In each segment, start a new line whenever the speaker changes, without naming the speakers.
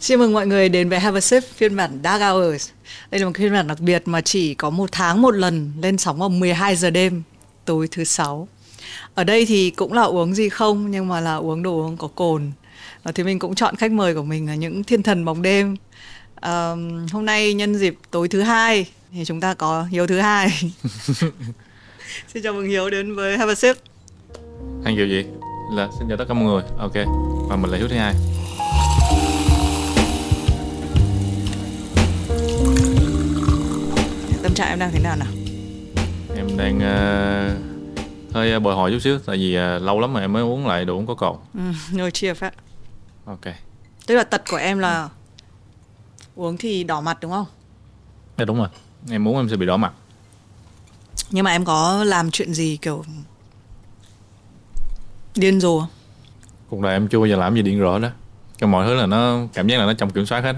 Xin mừng mọi người đến với Have a Sip phiên bản Dark Hours. Đây là một phiên bản đặc biệt mà chỉ có một tháng một lần lên sóng vào 12 giờ đêm tối thứ sáu. Ở đây thì cũng là uống gì không nhưng mà là uống đồ uống có cồn. Và thì mình cũng chọn khách mời của mình là những thiên thần bóng đêm. À, hôm nay nhân dịp tối thứ hai thì chúng ta có Hiếu thứ hai. Xin chào mừng Hiếu đến với Have a Sip.
Anh kiểu gì? Là xin chào tất cả mọi người. Ok. Và mình là Hiếu thứ hai.
Tâm trạng em đang thế nào nào?
Em đang uh, hơi bồi hồi chút xíu tại vì uh, lâu lắm mà em mới uống lại đồ uống có cồn.
Ừ, chia phát.
Ok.
Tức là tật của em là uống thì đỏ mặt đúng không?
Dạ đúng rồi. Em uống em sẽ bị đỏ mặt.
Nhưng mà em có làm chuyện gì kiểu điên rồ?
Cuộc đời em chưa bao giờ làm gì điên rồ đó. Cái mọi thứ là nó cảm giác là nó trong kiểm soát hết.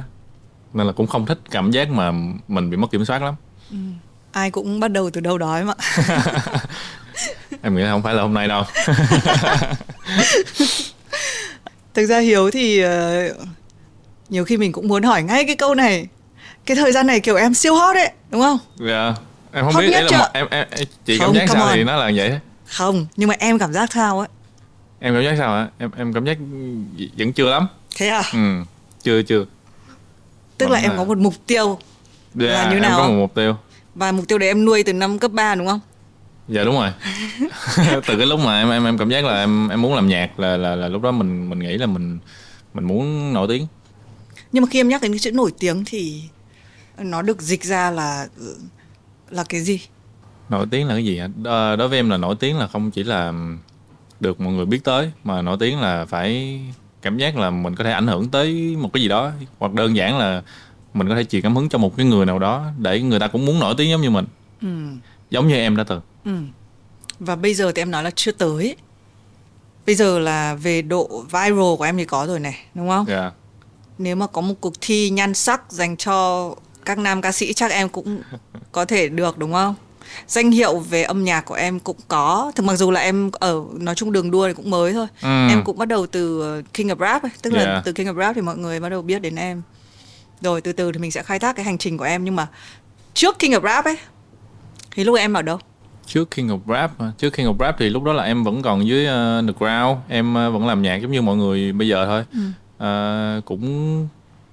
Nên là cũng không thích cảm giác mà mình bị mất kiểm soát lắm.
Ai cũng bắt đầu từ đâu đó em ạ.
Em nghĩ là không phải là hôm nay đâu.
Thực ra Hiếu thì ờ, nhiều khi mình cũng muốn hỏi ngay cái câu này. Cái thời gian này kiểu em siêu hot đấy, đúng không?
Dạ. Em không
Hot
biết ý là
chưa?
một- em, em, chị cảm
Không,
giác
come
sao
on.
thì nó là vậy.
Không, nhưng mà em cảm giác sao ấy?
Em cảm giác sao hả? Em em cảm giác vẫn chưa lắm.
Thế à?
Ừ. Chưa chưa.
Tức là
Vẫn
em
là-
có một mục tiêu
Dạ,
như
em
nào
có
không?
một mục tiêu.
và mục tiêu đấy em nuôi từ năm cấp 3 đúng không?
Dạ đúng rồi. Từ cái lúc mà em em em cảm giác là em em muốn làm nhạc là là là lúc đó mình mình nghĩ là mình mình muốn nổi tiếng.
Nhưng mà khi em nhắc đến cái chữ nổi tiếng thì nó được dịch ra là là cái gì?
Nổi tiếng là cái gì? Đo- Đối với em là nổi tiếng là không chỉ là được mọi người biết tới mà nổi tiếng là phải cảm giác là mình có thể ảnh hưởng tới một cái gì đó hoặc đơn giản là mình có thể truyền cảm hứng cho một cái người nào đó để người ta cũng muốn nổi tiếng giống như mình.
Ừ.
Giống như em đã từng.
Ừ. Và bây giờ thì em nói là chưa tới. Bây giờ là về độ viral của em thì có rồi này, đúng không?
Dạ.
Nếu mà có một cuộc thi nhan sắc dành cho các nam ca sĩ chắc em cũng có thể được đúng không? Danh hiệu về âm nhạc của em cũng có. Thực mặc dù là em ở nói chung đường đua thì cũng mới thôi.
Ừ.
Em cũng bắt đầu từ King of Rap ấy, tức là
Yeah.
từ King of Rap thì mọi người bắt đầu biết đến em. Rồi từ từ thì mình sẽ khai thác cái hành trình của em nhưng mà trước King of Rap ấy thì lúc em ở đâu?
trước King of Rap trước King of Rap thì lúc đó là em vẫn còn dưới uh, underground em uh, vẫn làm nhạc giống như mọi người bây giờ thôi. Ờ, cũng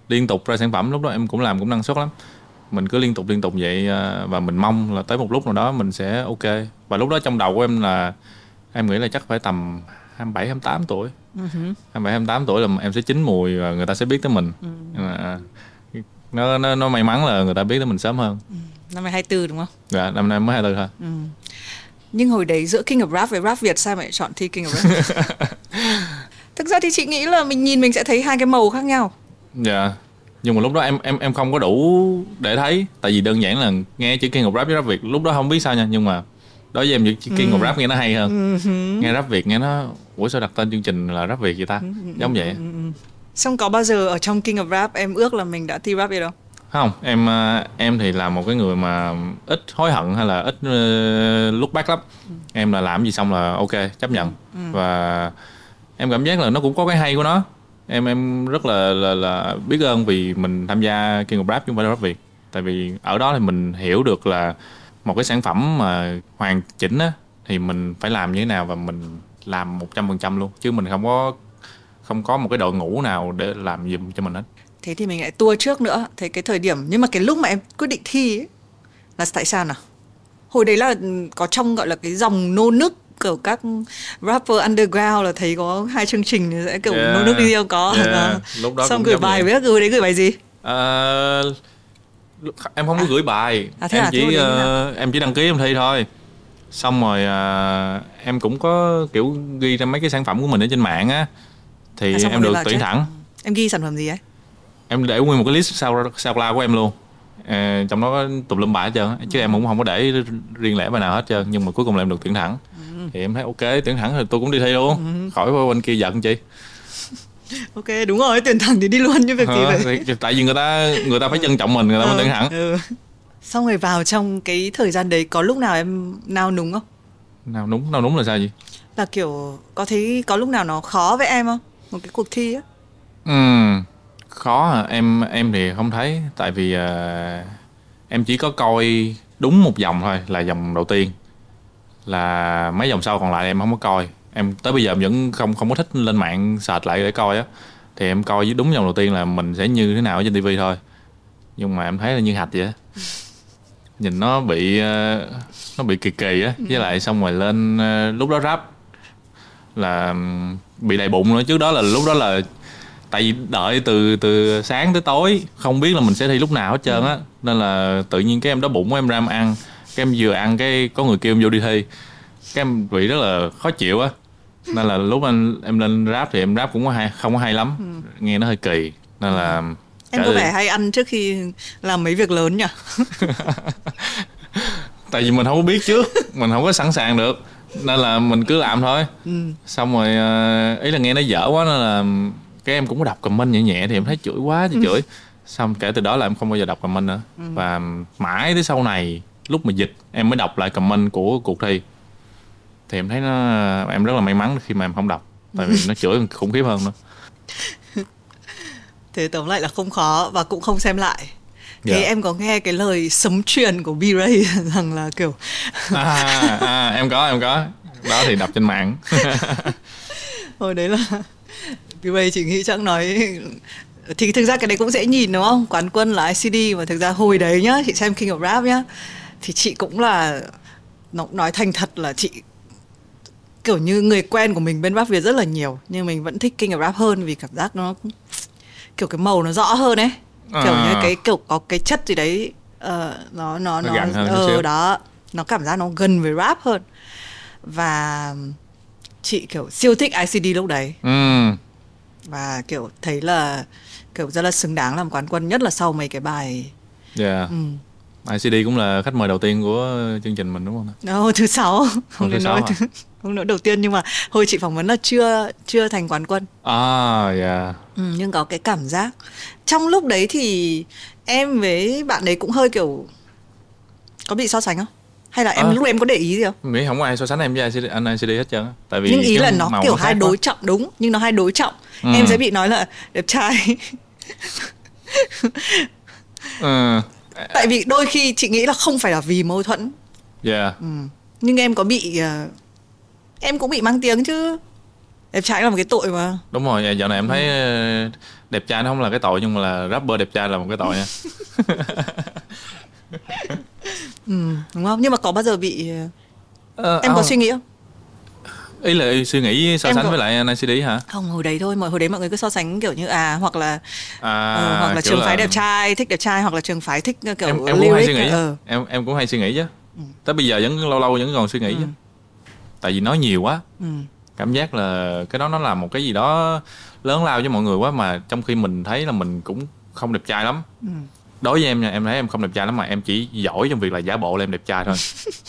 liên tục ra sản phẩm lúc đó em cũng làm cũng năng suất lắm. Mình cứ liên tục liên tục vậy ờ, và mình mong là tới một lúc nào đó mình sẽ ok. Và lúc đó trong đầu của em là em nghĩ là chắc phải tầm 27 28 tuổi. 27 28 tuổi là em sẽ chín mùi và người ta sẽ biết tới mình. Mà, nó, nó nó may mắn là người ta biết tới mình sớm hơn
Năm 2024 đúng không?
dạ năm nay mới 24 thôi
Nhưng hồi đấy giữa King of Rap với Rap Việt sao mà lại chọn thi King of Rap? Thực ra thì chị nghĩ là mình nhìn mình sẽ thấy hai cái màu khác nhau.
Dạ. Nhưng mà lúc đó em em em không có đủ để thấy tại vì đơn giản là nghe chữ King of Rap với Rap Việt lúc đó không biết sao nha nhưng mà đối với em chữ King of Rap nghe nó hay hơn. Nghe Rap Việt nghe nó ủa sao đặt tên chương trình là Rap Việt vậy ta? Giống vậy.
Xong có bao giờ ở trong King of Rap em ước là mình đã thi Rap Việt không?
Không, em ờ, em thì là một cái người mà ít hối hận hay là ít ờ, look back lắm. Em là làm gì xong là ok, chấp nhận. Và em cảm giác là nó cũng có cái hay của nó. Em em rất là là, là biết ơn vì mình tham gia King of Rap chứ không phải là Rap Việt. Tại vì ở đó thì mình hiểu được là một cái sản phẩm mà hoàn chỉnh á thì mình phải làm như thế nào và mình làm 100% luôn chứ mình không có không có một cái đội ngũ nào để làm giùm cho mình hết.
Thế thì mình lại tua trước nữa. Thế cái thời điểm nhưng mà cái lúc mà em quyết định thi ấy, là tại sao nào? Hồi đấy là có trong gọi là cái dòng nô nức kiểu các rapper underground là thấy có hai chương trình thì sẽ kiểu
Yeah.
nô nức đi đâu có
Yeah.
Đó.
Lúc đó
xong gửi bài với gửi đấy gửi bài gì
lúc- em không có gửi bài
à, thế
em
à?
Chỉ ờ, em chỉ đăng ký em thi thôi xong rồi ờ, em cũng có kiểu ghi ra mấy cái sản phẩm của mình ở trên mạng á thì
À,
em được tuyển thẳng.
Em ghi sản phẩm gì ấy
em để nguyên một cái list sao sao cloud của em luôn. Ờ, trong đó có tùm lum bài hết trơn chứ em cũng không có để riêng lẻ bài nào hết trơn nhưng mà cuối cùng là em được tuyển thẳng.
Ừ.
thì em thấy ok tuyển thẳng thì tôi cũng đi thi luôn. Khỏi qua bên kia giận chi.
Ok đúng rồi tuyển thẳng thì đi luôn như việc gì vậy?
Thì- tại vì người ta người ta phải trân trọng mình người ta mới tuyển thẳng.
ừ. xong rồi vào trong cái thời gian đấy có lúc nào em nao núng không?
Nào đúng nào đúng là sao gì
là kiểu có thấy có lúc nào nó khó với em không một cái cuộc thi á.
Ừm, khó à. em em thì không thấy. Tại vì uh, em chỉ có coi đúng một dòng thôi là dòng đầu tiên. Là mấy dòng sau còn lại em không có coi. Em tới bây giờ em vẫn không không có thích lên mạng search lại để coi á. Thì em coi với đúng dòng đầu tiên là mình sẽ như thế nào ở trên tivi thôi. Nhưng mà em thấy là như hạch vậy á. Nhìn nó bị uh, nó bị kỳ kỳ á. Với lại xong rồi lên uh, lúc đó rap là bị đầy bụng nữa. Trước đó là lúc đó là tại vì đợi từ từ sáng tới tối không biết là mình sẽ thi lúc nào hết trơn á. Nên là tự nhiên cái em đói bụng em ra em ăn cái em vừa ăn cái có người kêu em vô đi thi. Cái em bị rất là khó chịu á. Nên là lúc anh em lên rap thì em rap cũng có hay không có hay lắm. Ừ. nghe nó hơi kỳ. Nên là
em có vẻ hay ăn trước khi làm mấy việc lớn nhỉ?
Tại vì mình không có biết trước mình không có sẵn sàng được nên là mình cứ làm thôi ừ. xong rồi ờ, ý là nghe nó dở quá nên là cái em cũng có đọc comment nhẹ nhẹ thì em thấy chửi quá thì ừ. chửi xong kể từ đó là em không bao giờ đọc comment nữa ừ. và mãi tới sau này lúc mà dịch em mới đọc lại comment của cuộc thi thì em thấy nó em rất là may mắn khi mà em không đọc tại vì nó chửi khủng khiếp hơn nữa
thế tóm lại là không khó và cũng không xem lại thế yeah. Dạ. em có nghe cái lời sấm truyền của B-Ray rằng là kiểu
à, à, em có em có đó thì đọc trên mạng
hồi đấy là B-Ray chỉ nghĩ chắc nói thì thực ra cái đấy cũng dễ nhìn đúng không quán quân là ICD mà thực ra hồi đấy nhá chị xem King of Rap nhá thì chị cũng là nó nói thành thật là chị kiểu như người quen của mình bên rap Việt rất là nhiều nhưng mình vẫn thích King of Rap hơn vì cảm giác nó kiểu cái màu nó rõ hơn ấy à. kiểu như cái kiểu có cái chất gì đấy uh, nó nó nó ờ uh, đó nó cảm giác nó gần với rap hơn và chị kiểu siêu thích ICD lúc đấy ừ. và kiểu thấy là kiểu rất là xứng đáng làm quán quân nhất là sau mấy cái bài
yeah. ừ. ICD cũng là khách mời đầu tiên của chương trình mình đúng không?
No, thứ sáu không đến nói thứ, không nói đầu tiên nhưng mà hồi chị phỏng vấn là chưa chưa thành quán quân.
À, yeah.
Ừ, nhưng có cái cảm giác trong lúc đấy thì em với bạn đấy cũng hơi kiểu có bị so sánh không? Hay là em à, lúc em có để ý gì không?
Nghĩ không có ai so sánh em với ICD, anh ICD hết trơn
Tại vì nhưng ý là nó kiểu nó hai đối quá. trọng đúng, nhưng nó hai đối trọng. Ừ. Em sẽ bị nói là đẹp trai. ừ tại vì đôi khi chị nghĩ là không phải là vì mâu thuẫn.
Yeah. Ừ.
nhưng em có bị uh, em cũng bị mang tiếng chứ. Đẹp trai là một cái tội mà.
Đúng rồi dạo này em thấy ừ. đẹp trai nó không là cái tội nhưng mà là rapper đẹp trai là một cái tội nha.
Ừ, đúng không? Nhưng mà có bao giờ bị uh, em có suy nghĩ không
ý là suy nghĩ so em sánh có... với lại NCD hả
không hồi đấy thôi mọi hồi đấy mọi người cứ so sánh kiểu như à hoặc là à, uh, hoặc là trường là... phái đẹp trai thích đẹp trai hoặc là trường phái thích kiểu
em, em cũng hay suy nghĩ ừ. em em cũng hay suy nghĩ chứ ừ. tới bây giờ vẫn lâu lâu vẫn còn suy nghĩ ừ. chứ tại vì nói nhiều quá ừ. cảm giác là cái đó nó là một cái gì đó lớn lao với mọi người quá mà trong khi mình thấy là mình cũng không đẹp trai lắm ừ. đối với em nha em thấy em không đẹp trai lắm mà em chỉ giỏi trong việc là giả bộ là em đẹp trai thôi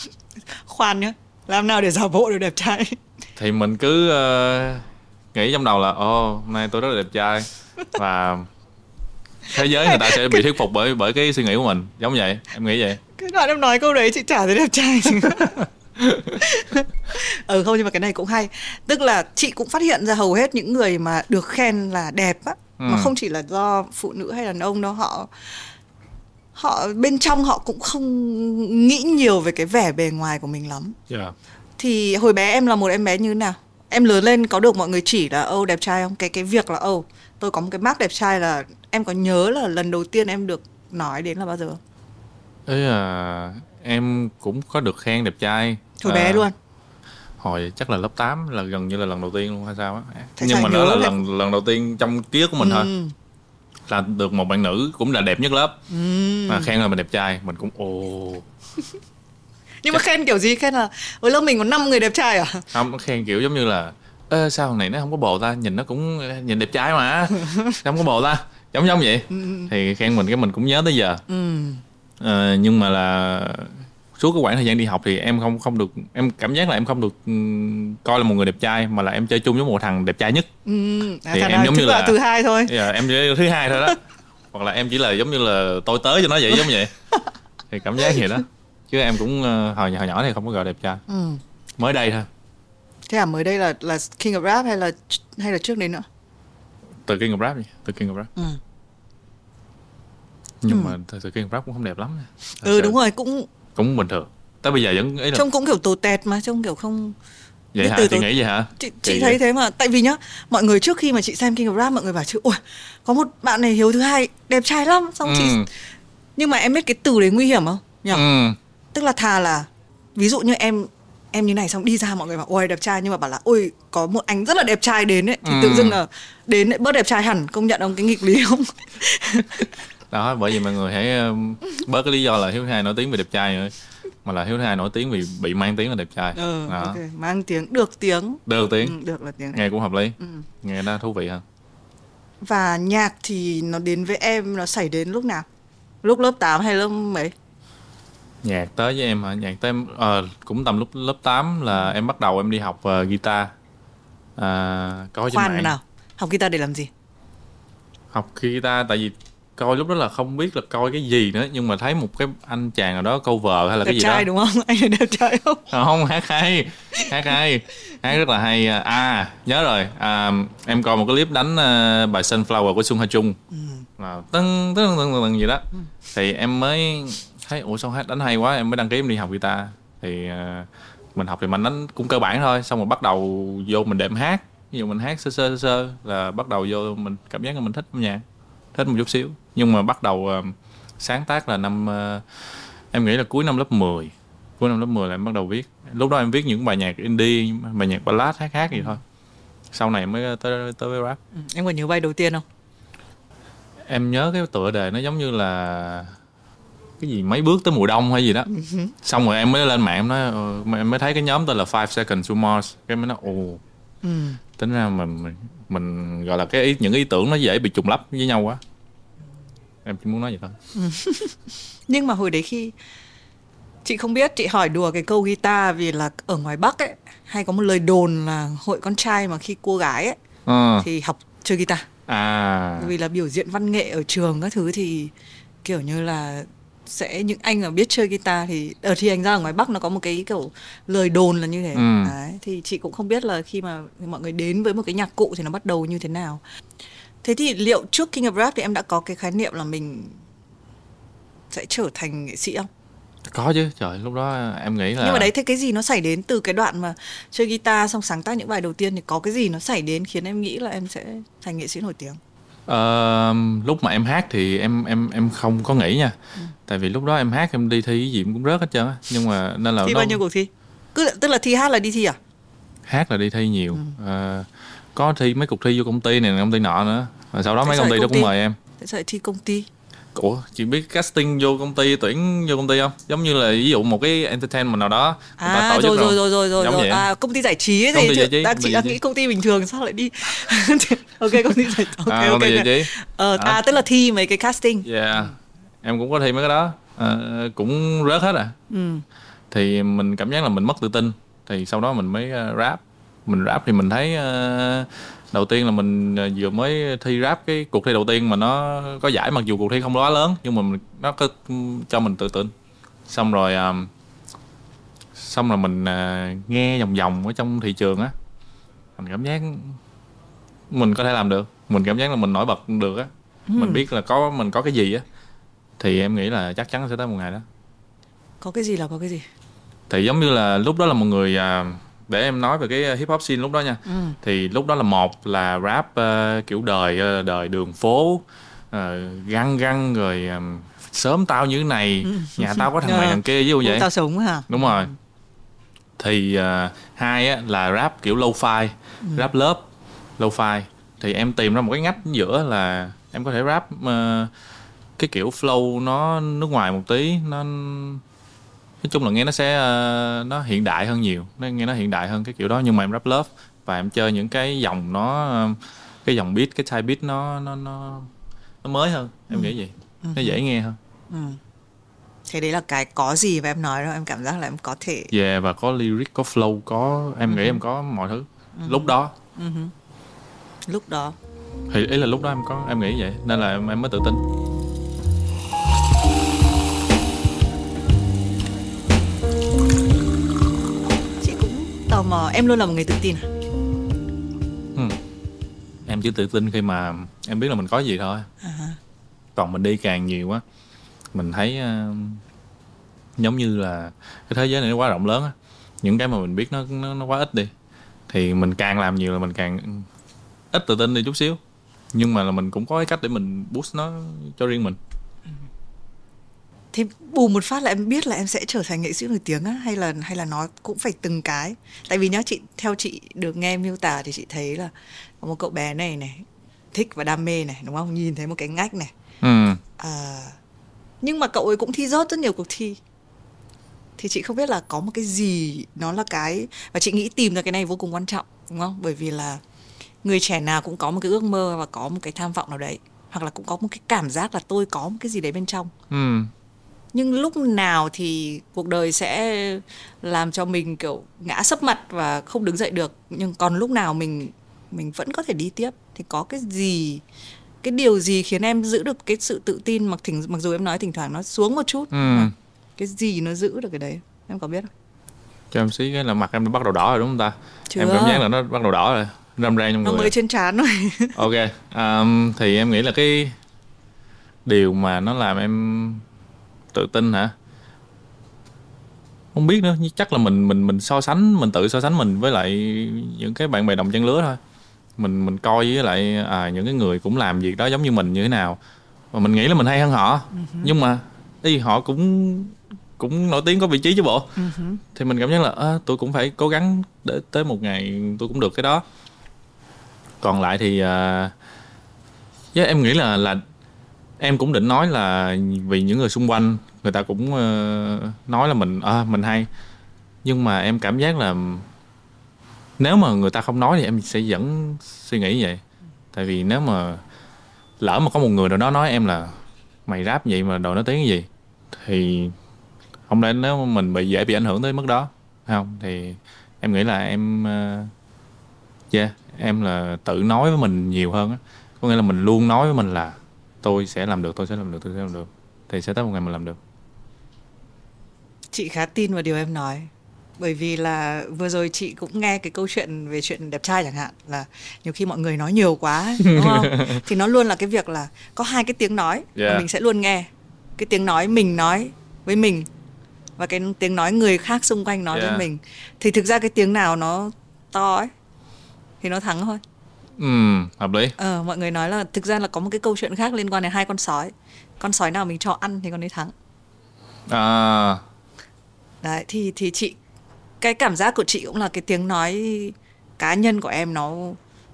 khoan nhá làm nào để giả bộ được đẹp trai
thì mình cứ uh, nghĩ trong đầu là ồ oh, nay tôi rất là đẹp trai. Và thế giới người ta sẽ bị thuyết phục bởi bởi cái suy nghĩ của mình. Giống vậy em nghĩ vậy.
Cái đoạn em nói câu đấy chị chả thấy đẹp trai. Ừ không nhưng mà cái này cũng hay. Tức là chị cũng phát hiện ra hầu hết những người mà được khen là đẹp á ừ. mà không chỉ là do phụ nữ hay đàn ông đâu họ họ bên trong họ cũng không nghĩ nhiều về cái vẻ bề ngoài của mình lắm. Yeah thì hồi bé em là một em bé như thế nào? Em lớn lên có được mọi người chỉ là ô đẹp trai không? Cái cái việc là ô tôi có một cái mác đẹp trai là em có nhớ là lần đầu tiên em được nói đến là bao giờ không?
Ấy là em cũng có được khen đẹp trai.
Hồi à, bé luôn?
hồi chắc là lớp 8 là gần như là lần đầu tiên luôn hay sao á. Nhưng mà đó là lần lần đầu tiên trong ký ức của mình ừ. thôi là được một bạn nữ cũng là đẹp nhất lớp. Ừ. mà khen là mình đẹp trai mình cũng ồ
nhưng mà khen kiểu gì? Khen là ở lớp mình có 5 người đẹp trai à?
Không khen kiểu giống như là ơ sao thằng này nó không có bồ ta? Nhìn nó cũng nhìn đẹp trai mà. Không có bồ ta? Giống giống vậy. Ừ, ừ. thì khen mình cái mình cũng nhớ tới giờ. Ừ. à, nhưng mà là suốt cái quãng thời gian đi học thì em không không được em cảm giác là em không được coi là một người đẹp trai mà là em chơi chung với một thằng đẹp trai nhất.
Ừ. à, thì em giống như là, là thứ hai thôi.
Yeah, dạ, em thứ hai thôi đó. Hoặc là em chỉ là giống như là tôi tới cho nó vậy giống vậy. Thì cảm giác vậy đó chứ em cũng uh, hồi hồi nhỏ thì không có gọi đẹp trai ừ. mới đây thôi
thế à mới đây là là King of Rap hay là hay là trước đấy nữa
từ King of Rap đi từ King of Rap ừ. nhưng
Ừ.
mà thật sự King of Rap cũng không đẹp lắm. Thật
ừ đúng rồi cũng
cũng bình thường tới bây giờ vẫn ấy là
trông cũng kiểu tồi tẹt mà trông kiểu không
vậy hả
từ
chị
từ-
nghĩ vậy hả
chị, chị
vậy.
thấy thế mà tại vì nhá mọi người trước khi mà chị xem King of Rap mọi người bảo chứ ui có một bạn này hiếu thứ hai đẹp trai lắm xong chị
ừ.
nhưng mà em biết cái từ đấy nguy hiểm không nhỉ
ừ.
Tức là thà là ví dụ như em em như này xong đi ra mọi người bảo ôi đẹp trai. Nhưng mà bảo là ôi có một anh rất là đẹp trai đến ấy. Thì
Ừ.
tự dưng là đến lại bớt đẹp trai hẳn công nhận ông cái nghịch lý không?
Đó bởi vì mọi người hãy bớt cái lý do là hiếu hai nổi tiếng vì đẹp trai nữa mà là hiếu hai nổi tiếng vì bị mang tiếng là đẹp trai.
Ừ,
đó.
ok mang tiếng được tiếng.
Được tiếng.
Ừ, được là tiếng.
Nghe cũng hợp lý.
Ừ.
nghe nó thú vị hơn
và nhạc thì nó đến với em nó xảy đến lúc nào? Lúc lớp 8 hay lớp mấy
nhạc tới với em hả? Nhạc tới em ờ, cũng tầm lúc lớp 8 là em bắt đầu em đi học ờ, guitar. À, coi trên mạng.
nào? Học guitar để làm gì?
Học guitar tại vì coi lúc đó là không biết là coi cái gì nữa nhưng mà thấy một cái anh chàng nào đó cover hay là
đẹp
cái gì
trai
đó
đúng không? Anh đẹp trai không?
Không hát hay hát hay hát rất là hay. À nhớ rồi. À, em coi một cái clip đánh ờ, bài Sunflower của Sung Ha Chung.
Ừ.
là tưng tưng tưng tưng gì đó. Thì em mới thấy ủa sao hát đánh hay quá em mới đăng ký em đi học guitar. Thì ờ, mình học thì mình đánh cũng cơ bản thôi xong rồi bắt đầu vô mình đệm hát. Ví dụ mình hát sơ sơ sơ sơ là bắt đầu vô mình cảm giác là mình thích âm nhạc thích một chút xíu. Nhưng mà bắt đầu ờ, sáng tác là năm ờ, em nghĩ là cuối năm lớp 10 cuối năm lớp 10 là em bắt đầu viết. Lúc đó em viết những bài nhạc indie bài nhạc ballad hát hát gì thôi. Sau này mới tới tới với rap.
Ừ. em còn nhớ bài đầu tiên không?
Em nhớ cái tựa đề nó giống như là cái gì mấy bước tới mùa đông hay gì đó. Xong rồi em mới lên mạng em nói ờ, em mới thấy cái nhóm tên là Five Seconds to Mars. Cái em mới nói ồ
ừ.
tính ra mình mình, gọi là cái ý, những ý tưởng nó dễ bị trùng lắp với nhau quá. Em chỉ muốn nói vậy thôi.
Nhưng mà hồi đấy khi chị không biết chị hỏi đùa cái câu guitar vì là ở ngoài bắc ấy hay có một lời đồn là hội con trai mà khi cô gái ấy
Ờ,
thì học chơi guitar.
À.
Vì là biểu diễn văn nghệ ở trường các thứ thì kiểu như là sẽ những anh mà biết chơi guitar thì ở thì anh ra ở ngoài bắc nó có một cái kiểu lời đồn là như thế.
Ừ.
đấy thì chị cũng không biết là khi mà mọi người đến với một cái nhạc cụ thì nó bắt đầu như thế nào. Thế thì liệu trước King of Rap thì em đã có cái khái niệm là mình sẽ trở thành nghệ sĩ không?
Có chứ trời lúc đó em nghĩ là
nhưng mà đấy thế cái gì nó xảy đến từ cái đoạn mà chơi guitar xong sáng tác những bài đầu tiên thì có cái gì nó xảy đến khiến em nghĩ là em sẽ thành nghệ sĩ nổi tiếng
Ờ, lúc mà em hát thì em em em không có nghĩ nha.
Ừ.
tại vì lúc đó em hát em đi thi cái gì cũng rớt hết trơn á. Nhưng mà nên là
thi
nó-
bao nhiêu cuộc thi? Cứ tức là thi hát là đi thi à?
Hát là đi thi nhiều.
Ừ.
Ờ, có thi mấy cuộc thi vô công ty này công ty nọ nữa. Và sau đó mấy công ty đó cũng mời em.
Tại sao lại thi công ty?
Ủa chị biết casting vô công ty tuyển vô công ty không giống như là ví dụ một cái entertainment nào đó
À rồi rồi rồi rồi rồi rồi. À công ty giải trí ấy
Công
thì chị, đang chị đang nghĩ công ty bình thường sao lại đi. ok công ty giải ok
à,
ok. ok. Ờ,
Đó.
à tức là thi mấy cái casting.
yeah em cũng có thi mấy cái đó Ờ, cũng rớt hết à
Ừ.
thì mình cảm giác là mình mất tự tin thì sau đó mình mới ờ, rap mình rap thì mình thấy ờ, đầu tiên là mình ờ, vừa mới thi rap cái cuộc thi đầu tiên mà nó có giải mặc dù cuộc thi không quá lớn nhưng mà nó có cho mình tự tin. Xong rồi ờ, xong rồi mình ờ, nghe vòng vòng ở trong thị trường á mình cảm giác mình có thể làm được. Mình cảm giác là mình nổi bật được á. Mình biết là có mình có cái gì á thì em nghĩ là chắc chắn sẽ tới một ngày đó.
Có cái gì là có cái gì?
thì giống như là lúc đó là một người à, để em nói về cái hip hop scene lúc đó nha
Ừ.
thì lúc đó là một là rap ờ, kiểu đời ờ, đời đường phố ờ, găng găng rồi ờ, sớm tao như thế này nhà tao có thằng này
Ờ.
thằng kia ví dụ vậy
Tao sống hả?
đúng rồi thì ờ, hai á, là rap kiểu low fi rap lớp low fi thì em tìm ra một cái ngách giữa là em có thể rap ờ, cái kiểu flow nó nước ngoài một tí nó nói chung là nghe nó sẽ ờ, nó hiện đại hơn nhiều nó nghe nó hiện đại hơn cái kiểu đó. Nhưng mà em rap lớp và em chơi những cái dòng nó cái dòng beat cái type beat nó nó nó nó mới hơn. Em nghĩ vậy. Nó dễ nghe hơn.
Ừ. Thế đấy là cái có gì mà em nói đó em cảm giác là em có thể
về và có lyric có flow có em nghĩ em có mọi thứ. Lúc đó.
Lúc đó.
Thì ý là lúc đó em có em nghĩ vậy nên là em, em mới tự tin
mò em luôn là một người tự tin à?
ừ. em chỉ tự tin khi mà em biết là mình có gì thôi.
À
còn mình đi càng nhiều á mình thấy uh, giống như là cái thế giới này nó quá rộng lớn á. Những cái mà mình biết nó nó, nó quá ít đi thì mình càng làm nhiều là mình càng ít tự tin đi chút xíu. Nhưng mà là mình cũng có cái cách để mình boost nó cho riêng mình
thì bù một phát là em biết là em sẽ trở thành nghệ sĩ nổi tiếng á hay là hay là nó cũng phải từng cái. Tại vì nhá chị theo chị được nghe miêu tả thì chị thấy là có một cậu bé này này thích và đam mê này đúng không? Nhìn thấy một cái ngách này.
Ừ.
à, nhưng mà cậu ấy cũng thi rớt rất nhiều cuộc thi. Thì chị không biết là có một cái gì nó là cái và chị nghĩ tìm ra cái này vô cùng quan trọng đúng không? Bởi vì là người trẻ nào cũng có một cái ước mơ và có một cái tham vọng nào đấy hoặc là cũng có một cái cảm giác là tôi có một cái gì đấy bên trong.
Ừ.
nhưng lúc nào thì cuộc đời sẽ làm cho mình kiểu ngã sấp mặt và không đứng dậy được. Nhưng còn lúc nào mình mình vẫn có thể đi tiếp. Thì có cái gì cái điều gì khiến em giữ được cái sự tự tin mặc thỉnh mặc dù em nói thỉnh thoảng nó xuống một chút
Ừ.
cái gì nó giữ được cái đấy? Em có biết không?
Cho em xí cái là mặt em đã bắt đầu đỏ rồi đúng không ta?
Chưa.
em cảm giác là nó bắt đầu đỏ rồi râm ran trong
nó
người
mới trên trán rồi
ok um, thì em nghĩ là cái điều mà nó làm em tự tin hả? Không biết nữa chắc là mình mình mình so sánh mình tự so sánh mình với lại những cái bạn bè đồng trang lứa thôi. Mình mình coi với lại à, những cái người cũng làm việc đó giống như mình như thế nào. Và mình nghĩ là mình hay hơn họ. Nhưng mà đi họ cũng cũng nổi tiếng có vị trí chứ bộ. Thì mình cảm giác là à, tôi cũng phải cố gắng để tới một ngày tôi cũng được cái đó. Còn lại thì à, với em nghĩ là là em cũng định nói là vì những người xung quanh người ta cũng uh, nói là mình à, mình hay. Nhưng mà em cảm giác là nếu mà người ta không nói thì em sẽ vẫn suy nghĩ như vậy. Tại vì nếu mà lỡ mà có một người nào đó nói em là mày rap vậy mà đồ nói tiếng cái gì thì không lẽ nếu mà mình bị dễ bị ảnh hưởng tới mức đó không? Thì em nghĩ là em uh, yeah em là tự nói với mình nhiều hơn á. Có nghĩa là mình luôn nói với mình là tôi sẽ làm được tôi sẽ làm được tôi sẽ làm được. Thì sẽ tới một ngày mình làm được.
Chị khá tin vào điều em nói. Bởi vì là vừa rồi chị cũng nghe cái câu chuyện về chuyện đẹp trai chẳng hạn là nhiều khi mọi người nói nhiều quá đúng không? Thì nó luôn là cái việc là có hai cái tiếng nói
Yeah.
mình sẽ luôn nghe. Cái tiếng nói mình nói với mình và cái tiếng nói người khác xung quanh nói
Yeah.
với mình. Thì thực ra cái tiếng nào nó to ấy thì nó thắng thôi
Ừm, hợp lý.
Ờ mọi người nói là thực ra là có một cái câu chuyện khác liên quan đến hai con sói. Con sói nào mình cho ăn thì con ấy thắng.
À,
đấy thì thì chị cái cảm giác của chị cũng là cái tiếng nói cá nhân của em nó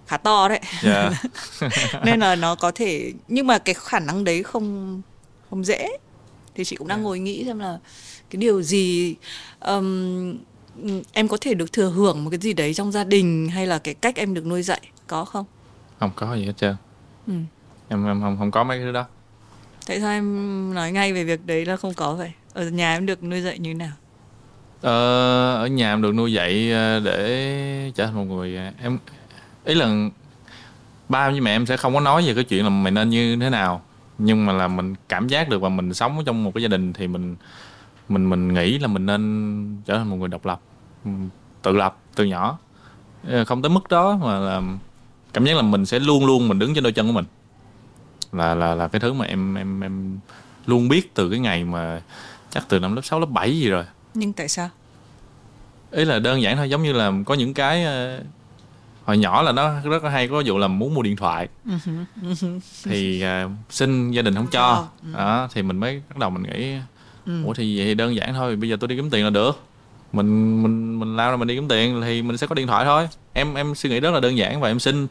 khá to đấy.
Yeah.
nên là nó có thể nhưng mà cái khả năng đấy không không dễ. Thì chị cũng đang ngồi nghĩ xem là cái điều gì ừm, em có thể được thừa hưởng một cái gì đấy trong gia đình hay là cái cách em được nuôi dạy có không?
Không có gì hết trơn.
Ừ.
em em không không có mấy cái thứ đó.
Tại sao em nói ngay về việc đấy là không có vậy? Ở nhà em được nuôi dạy như thế nào?
Ờ, ở nhà em được nuôi dạy ờ, để trở thành một người ờ, em ý là ba với mẹ em sẽ không có nói về cái chuyện là mày nên như thế nào nhưng mà là mình cảm giác được và mình sống trong một cái gia đình thì mình mình mình nghĩ là mình nên trở thành một người độc lập ừm, tự lập từ nhỏ. Ờ, không tới mức đó mà là cảm giác là mình sẽ luôn luôn mình đứng trên đôi chân của mình. Là là là cái thứ mà em em em luôn biết từ cái ngày mà chắc từ năm lớp 6, lớp 7 gì rồi.
Nhưng tại sao?
Ý là đơn giản thôi giống như là có những cái ờ, hồi nhỏ là nó rất là hay có vụ là muốn mua điện thoại. Thì ờ, xin gia đình không cho. Đó thì mình mới bắt đầu mình nghĩ ủa thì vậy thì đơn giản thôi bây giờ tôi đi kiếm tiền là được mình mình mình lao ra mình đi kiếm tiền thì mình sẽ có điện thoại thôi. Em em suy nghĩ rất là đơn giản và em xin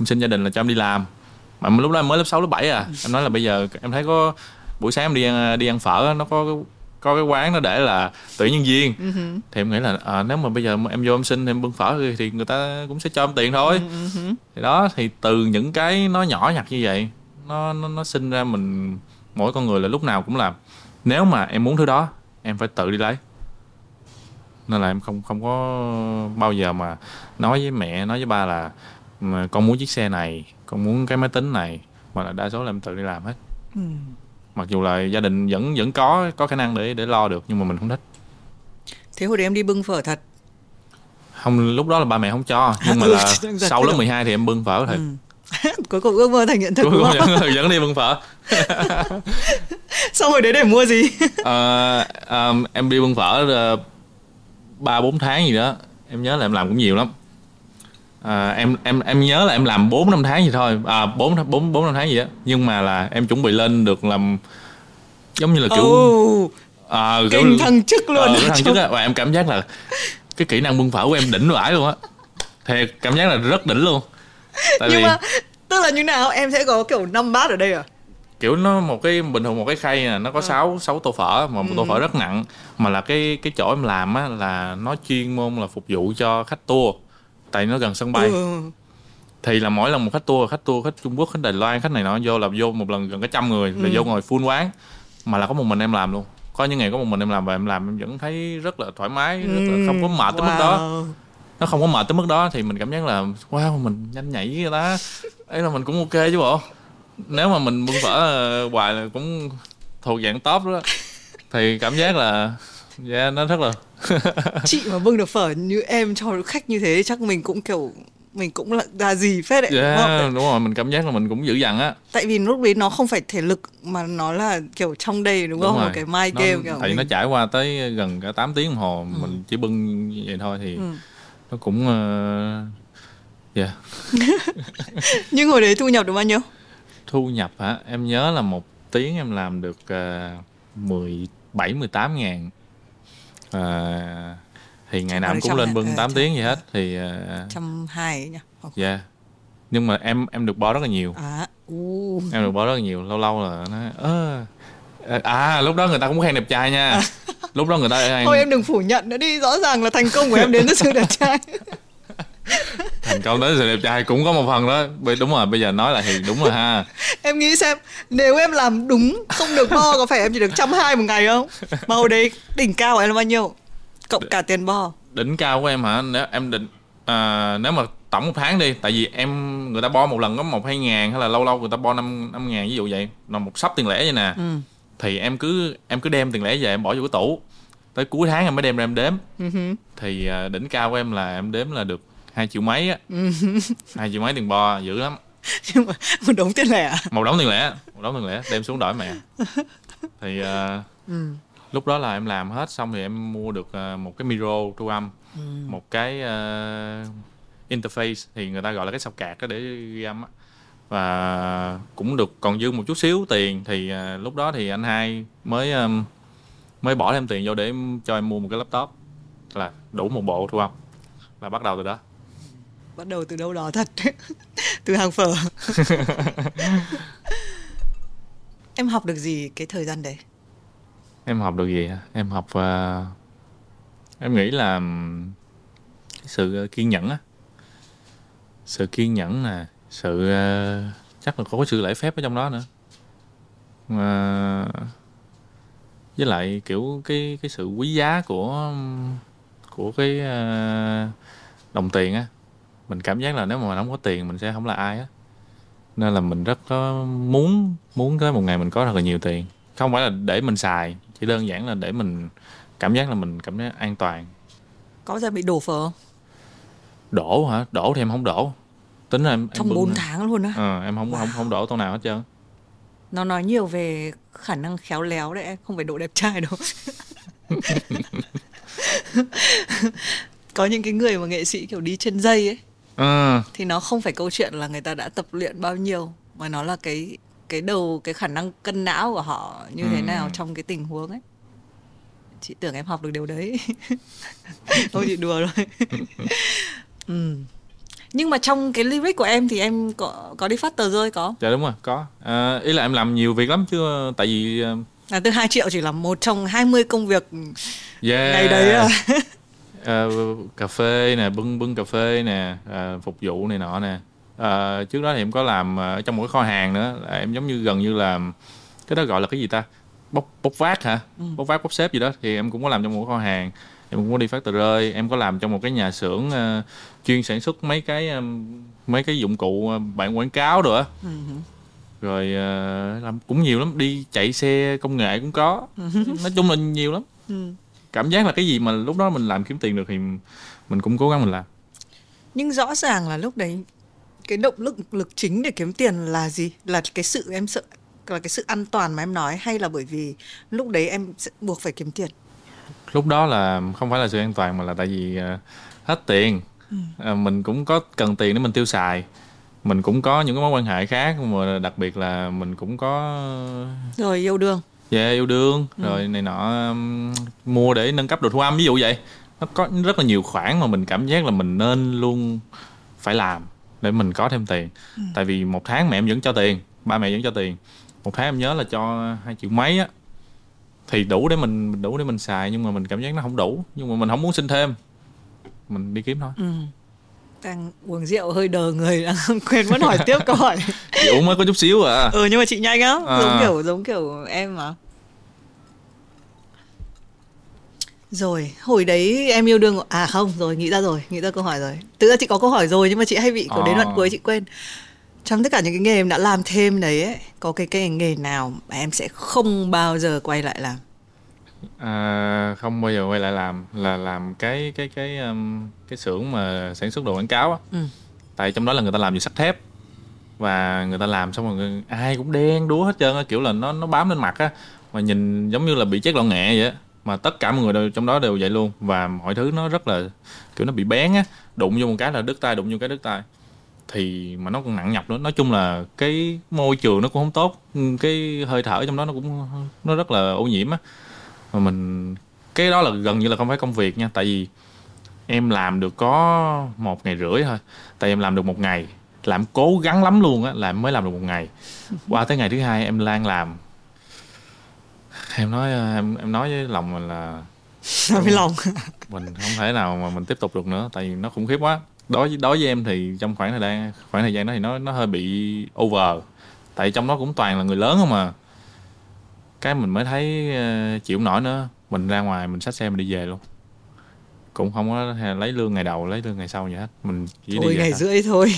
em xin gia đình là cho em đi làm. Mà lúc đó em mới lớp 6, lớp 7 à. Em nói là bây giờ em thấy có buổi sáng em đi ăn, đi ăn phở nó có có cái quán nó để là tuyển nhân viên. Thì em nghĩ là à, nếu mà bây giờ em vô em xin em bưng phở thì- thì người ta cũng sẽ cho em tiền thôi. Thì đó thì từ những cái nó nhỏ nhặt như vậy nó nó nó sinh ra mình mỗi con người là lúc nào cũng làm. Nếu mà em muốn thứ đó em phải tự đi lấy nên là em không không có bao giờ mà nói với mẹ nói với ba là con muốn chiếc xe này con muốn cái máy tính này mà là đa số là em tự đi làm hết.
Ừ.
mặc dù là gia đình vẫn vẫn có có khả năng để để lo được nhưng mà mình không thích.
Thế hồi đấy em đi bưng phở thật?
Không lúc đó là ba mẹ không cho nhưng mà
Ừ,
là sau lớp
đầu.
12 thì em bưng phở thật.
Ừ. cuối cùng ước mơ thành hiện thực
cuối cùng vẫn, vẫn đi bưng phở.
Xong rồi đấy để mua gì?
Ờ, ờm, em đi bưng phở ờ, ba bốn tháng gì đó em nhớ là em làm cũng nhiều lắm. À, em em em nhớ là em làm 4 năm tháng gì thôi. À bốn bốn bốn năm tháng gì đó. Nhưng mà là em chuẩn bị lên được làm giống như là kiểu
Ồ,
à,
kinh thăng chức luôn.
Ờ, thằng
trong-
trước á. Và em cảm giác là cái kỹ năng bưng phở của em đỉnh vãi luôn á. Thiệt cảm giác là rất đỉnh luôn. Tại
nhưng
vì
mà tức là như nào? Em sẽ có kiểu năm bát ở đây à
kiểu nó một cái bình thường một cái khay nè nó có sáu sáu tô phở mà một tô phở rất nặng. Mà là cái cái chỗ em làm á là nó chuyên môn là phục vụ cho khách tour tại nó gần sân bay.
Ừ.
thì là mỗi lần một khách tour khách tour khách Trung Quốc khách Đài Loan khách này nọ vô là vô một lần gần cả trăm người là vô ngồi full quán. Mà là có một mình em làm luôn. Có những ngày có một mình em làm và em làm em vẫn thấy rất là thoải mái rất là không có mệt tới mức đó.
Wow.
nó không có mệt tới mức đó thì mình cảm giác là wow mình nhanh nhảy người ta. Ấy là mình cũng ok chứ bộ nếu mà mình bưng phở ờ, hoài là cũng thuộc dạng top đó thì cảm giác là yeah, nó rất là
chị mà bưng được phở như em cho khách như thế chắc mình cũng kiểu mình cũng là là gì phết đấy đúng
yeah,
không?
đúng rồi mình cảm giác là mình cũng dữ dằn á
tại vì lúc đấy nó không phải thể lực mà nó là kiểu trong đây đúng, không
rồi.
một cái
Nó-
game kiểu
tại
mình-
nó trải qua tới gần cả 8 tiếng đồng hồ mình chỉ bưng như vậy thôi thì
Ừ.
nó cũng uh, yeah.
nhưng hồi đấy thu nhập được bao nhiêu
thu nhập hả? Em nhớ là một tiếng em làm được uh, 17 18 ngàn. Ờ, thì ngày nào em cũng lên bưng
Ờ,
8
trăm-
tiếng gì hết thì uh,
trăm hai Không.
yeah nhưng mà em em được bo rất là nhiều.
À u.
Em được bo rất là nhiều. Lâu lâu là nó ơ à lúc đó người ta cũng khen đẹp trai nha. Lúc đó người ta khen
thôi em đừng phủ nhận nữa đi rõ ràng là thành công của em đến từ sự đẹp trai
thành công tới sự đẹp trai cũng có một phần đó. Bây- đúng rồi bây giờ nói lại thì đúng rồi ha.
Em nghĩ xem nếu em làm đúng không được bo có phải em chỉ được trăm hai một ngày không? Mà hồi đấy đỉnh cao của em là bao nhiêu? Cộng cả tiền bo.
Đỉnh cao của em hả? Nếu em định à, nếu mà tổng một tháng đi tại vì em người ta bo một lần có một hai ngàn hay là lâu lâu người ta bo năm năm ngàn ví dụ vậy. Là một sắp tiền lẻ vậy nè.
Ừ.
thì em cứ em cứ đem tiền lẻ về em bỏ vô cái tủ. Tới cuối tháng em mới đem ra em đếm.
Ừ
thì à, đỉnh cao của em là em đếm là được hai triệu mấy á. Hai triệu mấy tiền bo dữ lắm.
Nhưng mà một đống tiền lẻ à?
một đống tiền lẻ một đống tiền lẻ đem xuống đổi mẹ. Thì à,
ừ.
lúc đó là em làm hết xong thì em mua được à, một cái micro thu âm
Ừ.
một cái à, interface thì người ta gọi là cái sọc cạc đó để ghi âm á. Và cũng được còn dư một chút xíu tiền thì à, lúc đó thì anh hai mới um, mới bỏ thêm tiền vô để cho em mua một cái laptop là đủ một bộ thu âm. Là bắt đầu từ đó
bắt đầu từ đâu đó thật. Từ hàng phở. Em học được gì cái thời gian đấy?
Em học được gì hả? em học à, em nghĩ là sự kiên nhẫn á. Sự kiên nhẫn nè sự à, chắc là có cái sự lễ phép ở trong đó nữa. Mà với lại kiểu cái cái sự quý giá của của cái à, đồng tiền á mình cảm giác là nếu mà mình không có tiền mình sẽ không là ai á. Nên là mình rất có muốn muốn tới một ngày mình có thật là nhiều tiền. Không phải là để mình xài chỉ đơn giản là để mình cảm giác là mình cảm giác an toàn.
Có giờ bị đổ phở không?
đổ hả? Đổ thì em không đổ. Tính là em,
trong
bưng
4
nè.
tháng luôn á.
Ờ, em không không không đổ tô nào hết trơn.
Nó nói nhiều về khả năng khéo léo đấy em không phải độ đẹp trai đâu. Có những cái người mà nghệ sĩ kiểu đi trên dây ấy
Ờ,
thì nó không phải câu chuyện là người ta đã tập luyện bao nhiêu mà nó là cái cái đầu cái khả năng cân não của họ như thế
Ừ.
nào trong cái tình huống ấy. Chị tưởng em học được điều đấy. Thôi chị đùa rồi ừ. nhưng mà trong cái lyric của em thì em có có đi phát tờ rơi có
dạ đúng rồi có. Ờ, ý là em làm nhiều việc lắm chứ tại vì ờ,
là từ 2 triệu chỉ là một trong 20 công việc
yeah,
ngày đấy à
Ờ, cà phê nè bưng bưng cà phê nè ờ, phục vụ này nọ nè. Ờ, trước đó thì em có làm ở trong một cái kho hàng nữa là em giống như gần như là cái đó gọi là cái gì ta? Bốc bốc vác hả? Bốc vác bốc xếp gì đó thì em cũng có làm trong một cái kho hàng. Em cũng có đi phát tờ rơi em có làm trong một cái nhà xưởng ờ, chuyên sản xuất mấy cái ờ, mấy cái dụng cụ ờ, bản quảng cáo rồi á.
Ừ.
rồi ờ, làm cũng nhiều lắm đi chạy xe công nghệ cũng có. Nói chung là nhiều lắm.
Ừ.
cảm giác là cái gì mà lúc đó mình làm kiếm tiền được thì mình cũng cố gắng mình làm.
Nhưng rõ ràng là lúc đấy cái động lực lực chính để kiếm tiền là gì? Là cái sự em sợ là cái sự an toàn mà em nói hay là bởi vì lúc đấy em sẽ buộc phải kiếm tiền?
Lúc đó là không phải là sự an toàn mà là tại vì uh, hết tiền. Ừ. uh, mình cũng có cần tiền để mình tiêu xài. Mình cũng có những cái mối quan hệ khác mà đặc biệt là mình cũng có
rồi yêu đương
yeah, yêu đương. Ừ. rồi này nọ um, mua để nâng cấp đồ thu âm ví dụ vậy. Nó có rất là nhiều khoản mà mình cảm giác là mình nên luôn phải làm để mình có thêm tiền. Ừ. tại vì một tháng mẹ em vẫn cho tiền ba mẹ vẫn cho tiền. Một tháng em nhớ là cho hai triệu mấy á. Thì đủ để mình đủ để mình xài nhưng mà mình cảm giác nó không đủ. Nhưng mà mình không muốn xin thêm. Mình đi kiếm thôi. Ừ.
đang uống rượu hơi đờ người đang quên mất hỏi tiếp câu hỏi.
Chị uống mới có chút xíu à?
Ừ nhưng mà chị nhanh á à. giống kiểu giống kiểu em mà. Rồi hồi đấy em yêu đương à không rồi nghĩ ra rồi nghĩ ra câu hỏi rồi. Thực ra chị có câu hỏi rồi nhưng mà chị hay bị à. đến đoạn cuối chị quên. Trong tất cả những cái nghề em đã làm thêm đấy ấy, có cái cái nghề nào mà em sẽ không bao giờ quay lại làm
à, không bao giờ quay lại làm là làm cái cái cái um, cái xưởng mà sản xuất đồ quảng cáo á. Ừ. tại trong đó là người ta làm gì sắt thép và người ta làm xong rồi ai cũng đen đúa hết trơn á kiểu là nó nó bám lên mặt á mà nhìn giống như là bị chết lọn nghệ vậy á. Mà tất cả mọi người đều trong đó đều vậy luôn và mọi thứ nó rất là kiểu nó bị bén á đụng vô một cái là đứt tay đụng vô cái đứt tay thì mà nó còn nặng nhọc nữa. Nói chung là cái môi trường nó cũng không tốt cái hơi thở trong đó nó cũng nó rất là ô nhiễm á mà mình cái đó là gần như là không phải công việc nha tại vì em làm được có một ngày rưỡi thôi. Tại em làm được một ngày làm cố gắng lắm luôn á là em mới làm được một ngày. Qua tới ngày thứ hai em lan làm. Em nói em em nói với lòng mình là
nói với lòng.
mình không thể nào mà mình tiếp tục được nữa tại vì nó khủng khiếp quá. Đối đối với em thì trong khoảng thời gian khoảng thời gian đó thì nó nó hơi bị over. Tại trong đó cũng toàn là người lớn không mà cái mình mới thấy uh, chịu nổi nữa mình ra ngoài mình xách xe mình đi về luôn cũng không có lấy lương ngày đầu lấy lương ngày sau gì hết mình
chỉ thôi đi ngày rưỡi thôi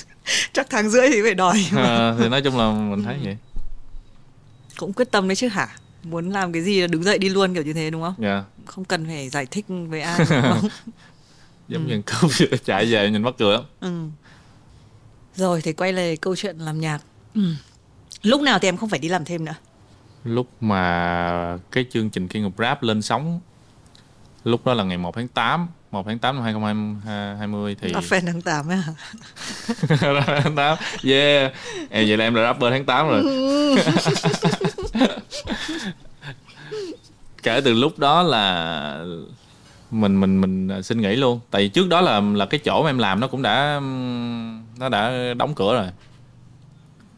chắc tháng rưỡi thì phải đòi
à, thì nói chung là mình thấy vậy
cũng quyết tâm đấy chứ hả muốn làm cái gì là đứng dậy đi luôn kiểu như thế đúng không?
Dạ. Yeah.
Không cần phải giải thích với ai đúng không?
giống ừ. như câu chạy về nhìn mắc cười lắm ừ.
rồi thì quay lại câu chuyện làm nhạc ừ. lúc nào thì em không phải đi làm thêm nữa
lúc mà cái chương trình King of Rap lên sóng lúc đó là ngày 1 tháng 8 1 tháng 8 năm 2020 thì
à, fan tháng 8 á
tháng 8 yeah. Em vậy là em là rapper tháng 8 rồi. Kể từ lúc đó là mình mình mình xin nghỉ luôn. Tại vì trước đó là là cái chỗ mà em làm nó cũng đã nó đã đóng cửa rồi.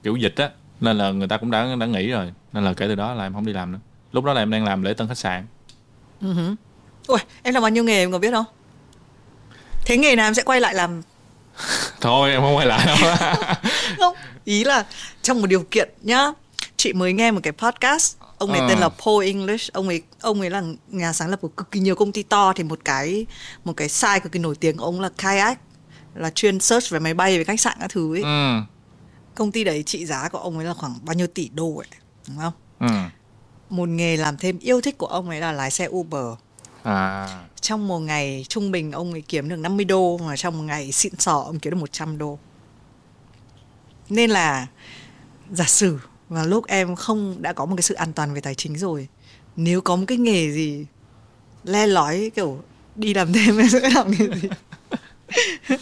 Kiểu dịch á nên là người ta cũng đã đã nghỉ rồi. Nên là kể từ đó là em không đi làm nữa. Lúc đó là em đang làm lễ tân khách sạn.
Uh-huh. ui em làm bao nhiêu nghề em có biết không? Thế nghề nào em sẽ quay lại làm?
Thôi em không quay lại đâu.
Không ý là trong một điều kiện nhá. Chị mới nghe một cái podcast ông này à. tên là Paul English. Ông ấy ông ấy là nhà sáng lập của cực kỳ nhiều công ty to. Thì một cái một cái site cực kỳ nổi tiếng của ông là kayak là chuyên search về máy bay về khách sạn các thứ ấy. Ừ. công ty đấy trị giá của ông ấy là khoảng bao nhiêu tỷ đô ấy đúng không ừ. một nghề làm thêm yêu thích của ông ấy là lái xe Uber à. trong một ngày trung bình ông ấy kiếm được 50 đô mà trong một ngày xịn sò ông kiếm được 100 đô nên là giả sử và lúc em không đã có một cái sự an toàn về tài chính rồi nếu có một cái nghề gì le lói kiểu đi làm thêm em sẽ làm nghề gì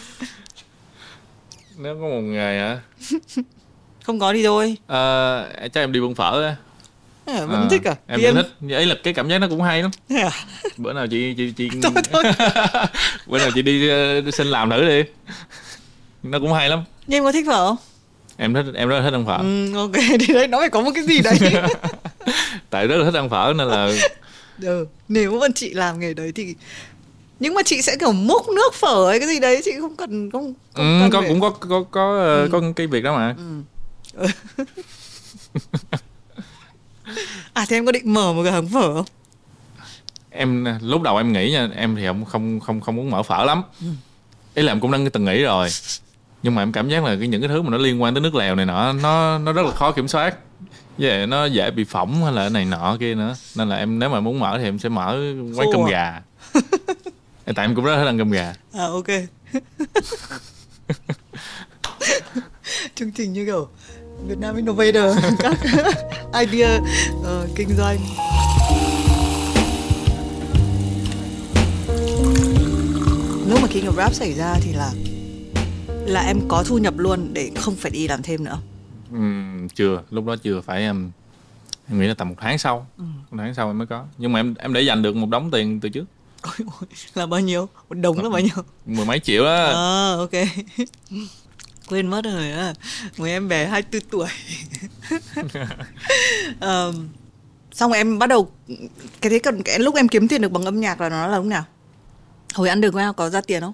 nếu có một ngày hả?
Không có đi thôi.
À, chắc em đi buôn phở á.
À, vẫn à, thích à?
em vẫn thích. Ấy là cái cảm giác nó cũng hay lắm. À? bữa nào chị chị chị thôi, thôi. bữa nào chị đi, đi xin làm thử đi. Nó cũng hay lắm.
Nhưng em có thích phở không?
Em thích em rất là thích ăn phở.
Ừ, ok thì đấy nó phải có một cái gì đấy.
Tại rất là thích ăn phở nên là
ừ, nếu mà chị làm nghề đấy thì nhưng mà chị sẽ kiểu múc nước phở hay cái gì đấy chị không cần không,
không ừ, cần có phải... cũng có có có ờ, ừ. có cái việc đó mà ừ.
à thế em có định mở một cái hàng phở không
em lúc đầu em nghĩ nha em thì không không không không muốn mở phở lắm ừ. ý là em cũng đang từng nghĩ rồi nhưng mà em cảm giác là cái những cái thứ mà nó liên quan tới nước lèo này nọ nó nó rất là khó kiểm soát với nó dễ bị phỏng hay là này nọ kia nữa nên là em nếu mà muốn mở thì em sẽ mở quán cơm à? gà tại em cũng rất thích ăn cơm gà.
À ok. Chương trình như kiểu Việt Nam Innovator các idea uh, kinh doanh. Lúc mà khi nghiệp rap xảy ra thì là là em có thu nhập luôn để không phải đi làm thêm nữa.
Ừm, chưa. Lúc đó chưa phải em em nghĩ là tầm một tháng sau.
Ừ.
một tháng sau em mới có. Nhưng mà em em để dành được một đống tiền từ trước
Ôi, ôi, là bao nhiêu? Một đồng là bao nhiêu?
Mười mấy triệu á.
À ok. Quên mất rồi á. Mấy em bé 24 tuổi. Ờm, xong rồi em bắt đầu cái thế còn cái lúc em kiếm tiền được bằng âm nhạc là nó là lúc nào? Hồi ăn được có ra tiền không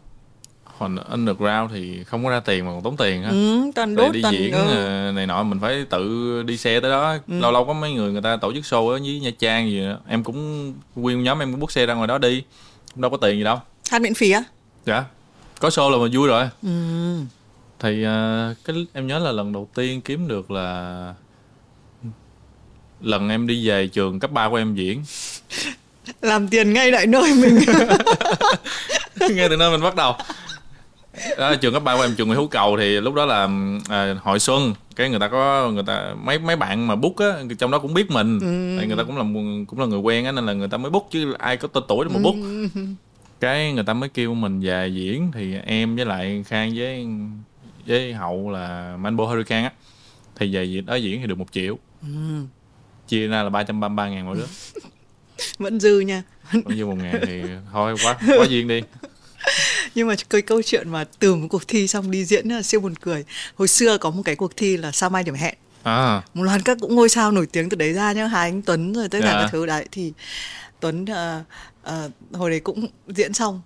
còn underground thì không có ra tiền mà còn tốn tiền á
ừ, toàn
Tại
đốt
đi
toàn
diễn
ừ.
này nọ mình phải tự đi xe tới đó. Lâu lâu có mấy người người ta tổ chức show ở dưới nha trang gì đó. em cũng nguyên nhóm em cũng bút xe ra ngoài đó đi. Đâu có tiền gì đâu.
Hát miễn phí á?
Dạ. Có show là mà vui rồi.
Ừ.
thì ờ, cái em nhớ là lần đầu tiên kiếm được là lần em đi về trường cấp 3 của em diễn.
Làm tiền ngay tại nơi mình.
Ngay từ nơi mình bắt đầu đó trường cấp ba của em trường Nguyễn Hữu Cầu thì lúc đó là à, hội xuân. Cái người ta có người ta mấy mấy bạn mà book á trong đó cũng biết mình. Tại người ta cũng là cũng là người quen á nên là người ta mới book chứ ai có tên tuổi mà book. Cái người ta mới kêu mình về diễn thì em với lại Khang với với hậu là Manbo Hurricane á. Thì về diễn đó diễn thì được một triệu. Chia ra là ba trăm ba mươi ba ngàn mỗi đứa.
Vẫn dư nha.
Bao nhiêu một ngàn thì thôi quá quá duyên đi
nhưng mà cái câu chuyện mà từ một cuộc thi xong đi diễn là siêu buồn cười. Hồi xưa có một cái cuộc thi là sao mai điểm hẹn.
À.
Một loạt các cũng ngôi sao nổi tiếng từ đấy ra nhá Hà Anh Tuấn rồi tất cả
Dạ.
các thứ. Đấy thì Tuấn ờ, ờ, hồi đấy cũng diễn xong.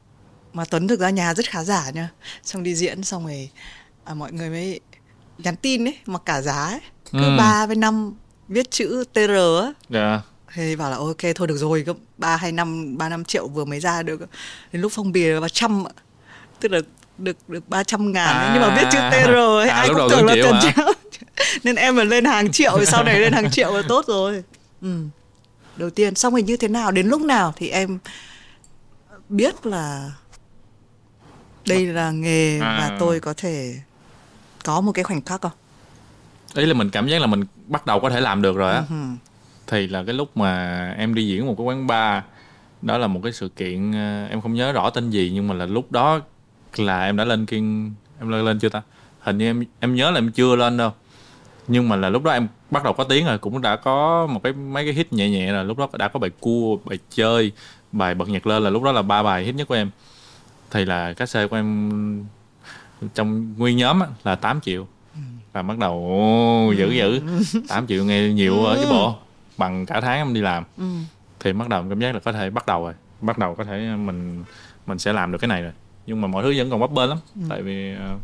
Mà Tuấn thực ra nhà rất khá giả nha xong đi diễn xong rồi à, mọi người mới nhắn tin ấy mặc cả giá ấy. Cứ
Ừ.
ba với năm viết chữ TR á.
Dạ.
Thế bảo là ok thôi được rồi, ba hai năm ba năm triệu vừa mới ra được. Đến lúc phong bì là trăm. Tức là được được ba trăm ngàn ấy,
À.
nhưng mà viết chữ TR ấy
À,
ai cũng tưởng là
triệu
triệu nên em mà lên hàng triệu sau này lên hàng triệu là tốt rồi ừ. đầu tiên xong rồi như thế nào đến lúc nào thì em biết là đây là nghề
À.
và tôi có thể có một cái khoảnh khắc không
ý là mình cảm giác là mình bắt đầu có thể làm được rồi á
Ừ.
thì là cái lúc mà em đi diễn một cái quán bar đó là một cái sự kiện ờ, em không nhớ rõ tên gì nhưng mà là lúc đó là em đã lên kiên em lên lên chưa ta? Hình như em em nhớ là em chưa lên đâu. Nhưng mà là lúc đó em bắt đầu có tiếng rồi cũng đã có một cái mấy cái hit nhẹ nhẹ rồi lúc đó đã có bài cua bài chơi bài bật nhạc lên là lúc đó là ba bài hit nhất của em. Thì là cái xe của em trong nguyên nhóm á, là 8 triệu. Là bắt đầu ô, dữ dữ. 8 triệu nghe nhiều ở chứ bộ bằng cả tháng em đi làm.
Ừ.
thì bắt đầu cảm giác là có thể bắt đầu rồi. Bắt đầu có thể mình mình sẽ làm được cái này rồi nhưng mà mọi thứ vẫn còn bấp bênh lắm. Tại vì ờ,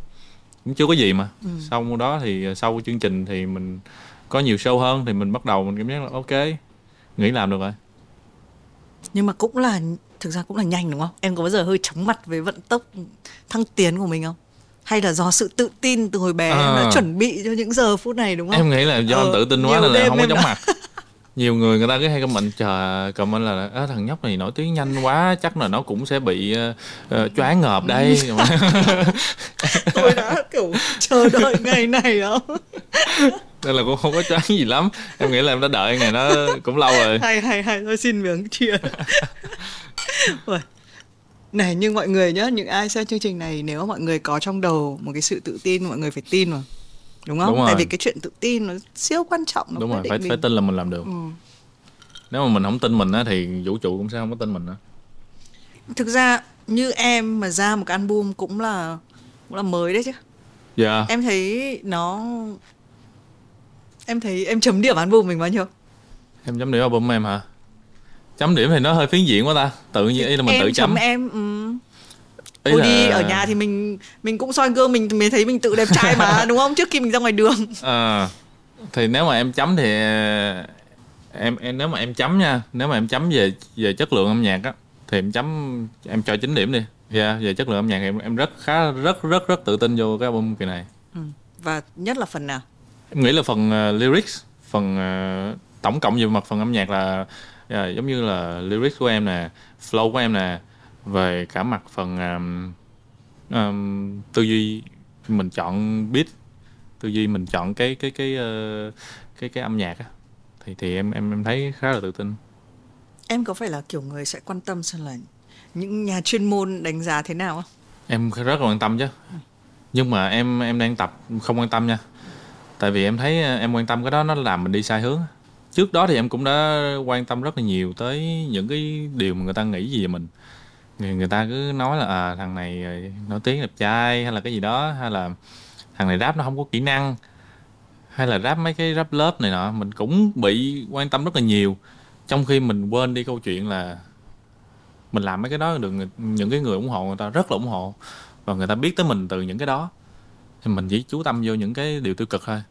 cũng chưa có gì mà. Sau đó thì ờ, sau chương trình thì mình có nhiều show hơn thì mình bắt đầu mình cảm giác là ok nghĩ làm được rồi.
Nhưng mà cũng là thực ra cũng là nhanh đúng không? Em có bao giờ hơi chóng mặt với vận tốc thăng tiến của mình không? Hay là do sự tự tin từ hồi bé em đã
À.
chuẩn bị cho những giờ phút này đúng không?
Em nghĩ là do
Ờ,
em tự tin quá nên là không có chóng mặt nhiều người người ta cứ hay comment trời comment là "Á, thằng nhóc này nổi tiếng nhanh quá chắc là nó cũng sẽ bị uh, choáng ngợp đây.
Tôi đã kiểu chờ đợi ngày này đó
nên là cũng không có choáng gì lắm. Em nghĩ là em đã đợi ngày đó cũng lâu rồi.
Hay hay hay tôi xin miếng chia Ui. này nhưng mọi người nhá những ai xem chương trình này nếu mọi người có trong đầu một cái sự tự tin mọi người phải tin mà đúng không?
Đúng rồi.
tại vì cái chuyện tự tin nó siêu quan trọng nó
đúng rồi phải
mình.
phải tin là mình làm được.
Ừ.
nếu mà mình không tin mình á thì vũ trụ cũng sẽ không có tin mình nữa
thực ra như em mà ra một cái album cũng là cũng là mới đấy chứ.
Dạ.
Em thấy nó em thấy em chấm điểm album mình bao nhiêu?
Em chấm điểm album em hả? Chấm điểm thì nó hơi phiến diện quá ta. Tự nhiên là mình
em
tự chấm.
em ừ. Ôi
là
đi ở nhà thì mình mình cũng soi gương mình mới thấy mình tự đẹp trai mà đúng không? Trước khi mình ra ngoài đường.
Ờ, thì nếu mà em chấm thì em, em nếu mà em chấm nha nếu mà em chấm về về chất lượng âm nhạc á thì em chấm em cho 9 điểm đi. Dạ về chất lượng âm nhạc thì em em rất khá rất rất rất tự tin vô cái album kỳ này.
Ừ. và nhất là phần nào?
Em nghĩ là phần ờ, lyrics phần ờ, tổng cộng về mặt phần âm nhạc là ờ, giống như là lyrics của em nè flow của em nè về cả mặt phần ờm, ờm, tư duy. Mình chọn beat tư duy mình chọn cái cái cái uh, cái cái âm nhạc á. Thì thì em em em thấy khá là tự tin.
Em có phải là kiểu người sẽ quan tâm xem là những nhà chuyên môn đánh giá thế nào không?
Em rất là quan tâm chứ. Nhưng mà em em đang tập không quan tâm nha. Tại vì em thấy em quan tâm cái đó nó làm mình đi sai hướng. Trước đó thì em cũng đã quan tâm rất là nhiều tới những cái điều mà người ta nghĩ gì về mình người, người ta cứ nói là à, thằng này ờ, nổi tiếng đẹp trai hay là cái gì đó hay là thằng này rap nó không có kỹ năng hay là rap mấy cái rap lớp này nọ mình cũng bị quan tâm rất là nhiều. Trong khi mình quên đi câu chuyện là mình làm mấy cái đó được những cái người ủng hộ người ta rất là ủng hộ và người ta biết tới mình từ những cái đó. Thì mình chỉ chú tâm vô những cái điều tiêu cực thôi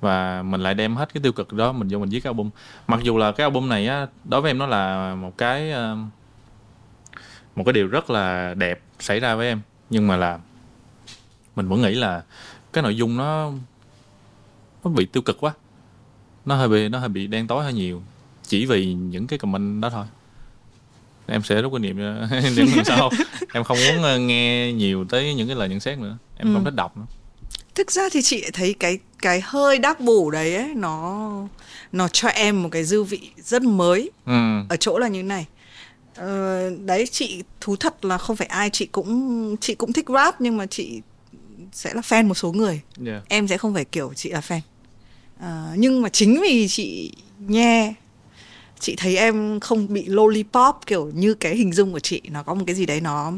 và mình lại đem hết cái tiêu cực đó mình vô mình viết cái album. Mặc dù là cái album này á đối với em nó là một cái một cái điều rất là đẹp xảy ra với em. Nhưng mà là mình vẫn nghĩ là cái nội dung nó nó bị tiêu cực quá. Nó hơi bị nó hơi bị đen tối hơi nhiều. Chỉ vì những cái comment đó thôi. Em sẽ rút kinh nghiệm những lần sau. Em không muốn ờ, nghe nhiều tới những cái lời nhận xét nữa. Em ừ. không thích đọc nữa.
Thực ra thì chị thấy cái cái hơi đắc bù đấy ấy nó nó cho em một cái dư vị rất mới ừ. ở chỗ là như này ờ, đấy chị thú thật là không phải ai chị cũng chị cũng thích rap nhưng mà chị sẽ là fan một số người yeah. em sẽ không phải kiểu chị là fan à, nhưng mà chính vì chị nghe chị thấy em không bị lollipop kiểu như cái hình dung của chị nó có một cái gì đấy nó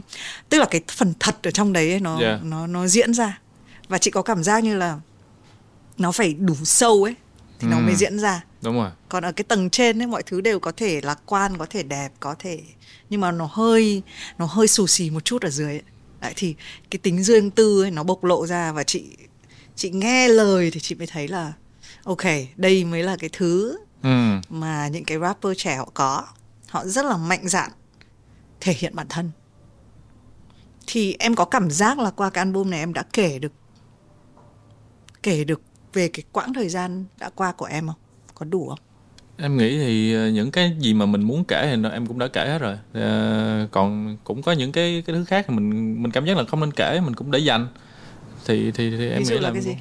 tức là cái phần thật ở trong đấy ấy, nó yeah. nó nó diễn ra và chị có cảm giác như là nó phải đủ sâu ấy thì ừ. nó mới diễn ra
đúng rồi
còn ở cái tầng trên ấy mọi thứ đều có thể lạc quan có thể đẹp có thể nhưng mà nó hơi nó hơi xù xì một chút ở dưới ấy. Đấy, thì cái tính riêng tư ấy nó bộc lộ ra và chị chị nghe lời thì chị mới thấy là ok đây mới là cái thứ ừ. mà những cái rapper trẻ họ có họ rất là mạnh dạn thể hiện bản thân thì em có cảm giác là qua cái album này em đã kể được kể được về cái quãng thời gian đã qua của em không? Có đủ không?
Em nghĩ thì ờ, những cái gì mà mình muốn kể thì em cũng đã kể hết rồi. À, còn cũng có những cái cái thứ khác thì mình mình cảm giác là không nên kể mình cũng để dành. Thì thì, thì em
Ví dụ
nghĩ
là, là cái gì?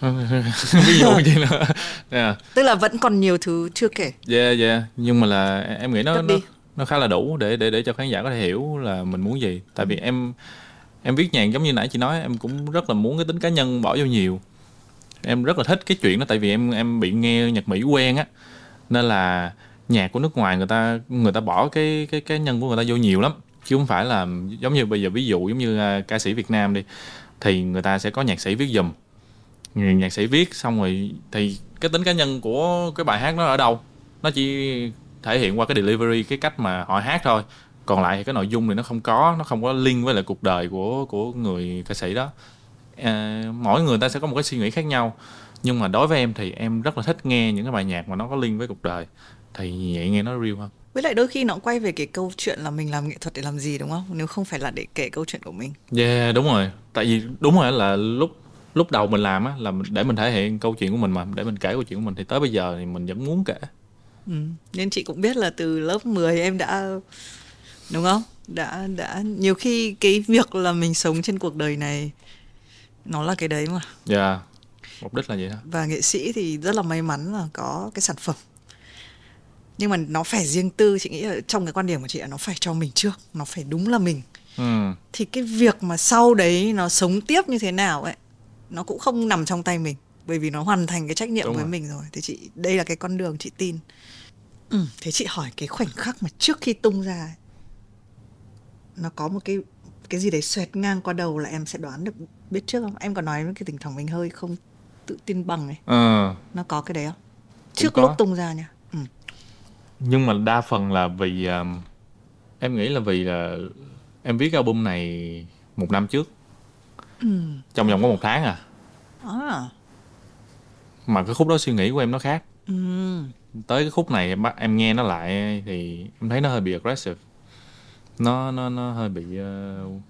Ví dụ gì nữa
yeah. tức là vẫn còn nhiều thứ chưa kể.
Yeah yeah nhưng mà là em nghĩ nó nó, nó khá là đủ để để để cho khán giả có thể hiểu là mình muốn gì. Tại vì em em viết nhạc giống như nãy chị nói em cũng rất là muốn cái tính cá nhân bỏ vô nhiều em rất là thích cái chuyện đó tại vì em em bị nghe nhạc mỹ quen á. Nên là nhạc của nước ngoài người ta người ta bỏ cái cái cái nhân của người ta vô nhiều lắm. Chứ không phải là giống như bây giờ ví dụ giống như uh, ca sĩ Việt Nam đi thì người ta sẽ có nhạc sĩ viết dùm nhạc sĩ viết xong rồi thì cái tính cá nhân của cái bài hát nó ở đâu? Nó chỉ thể hiện qua cái delivery cái cách mà họ hát thôi. Còn lại thì cái nội dung thì nó không có nó không có link với lại cuộc đời của của người ca sĩ đó à, mỗi người ta sẽ có một cái suy nghĩ khác nhau. Nhưng mà đối với em thì em rất là thích nghe những cái bài nhạc mà nó có link với cuộc đời. Thì vậy nghe nó real hơn.
Với lại đôi khi nó quay về cái câu chuyện là mình làm nghệ thuật để làm gì đúng không? Nếu không phải là để kể câu chuyện của mình.
Yeah đúng rồi. Tại vì đúng rồi là lúc lúc đầu mình làm á là để mình thể hiện câu chuyện của mình mà để mình kể câu chuyện của mình. Thì tới bây giờ thì mình vẫn muốn kể.
Ừ. nên chị cũng biết là từ lớp 10 em đã đúng không? Đã đã nhiều khi cái việc là mình sống trên cuộc đời này nó là cái đấy mà.
Dạ. Yeah. mục đích là vậy đó
và nghệ sĩ thì rất là may mắn là có cái sản phẩm. Nhưng mà nó phải riêng tư chị nghĩ là trong cái quan điểm của chị là nó phải cho mình trước nó phải đúng là mình. Ừ. thì cái việc mà sau đấy nó sống tiếp như thế nào ấy nó cũng không nằm trong tay mình. Bởi vì nó hoàn thành cái trách nhiệm Đúng với rồi. mình rồi. Thì chị đây là cái con đường chị tin. Ừ, thế chị hỏi cái khoảnh khắc mà trước khi tung ra ấy, nó có một cái cái gì đấy xoẹt ngang qua đầu là em sẽ đoán được biết trước không em có nói với cái tình thằng mình hơi không tự tin bằng ấy ờ. nó có cái đấy không trước lúc tung ra nha ừ.
nhưng mà đa phần là vì um, em nghĩ là vì là em viết album này một năm trước ừ. trong vòng có một tháng à. à mà cái khúc đó suy nghĩ của em nó khác ừ. tới cái khúc này em em nghe nó lại thì em thấy nó hơi bị aggressive nó nó nó hơi bị uh,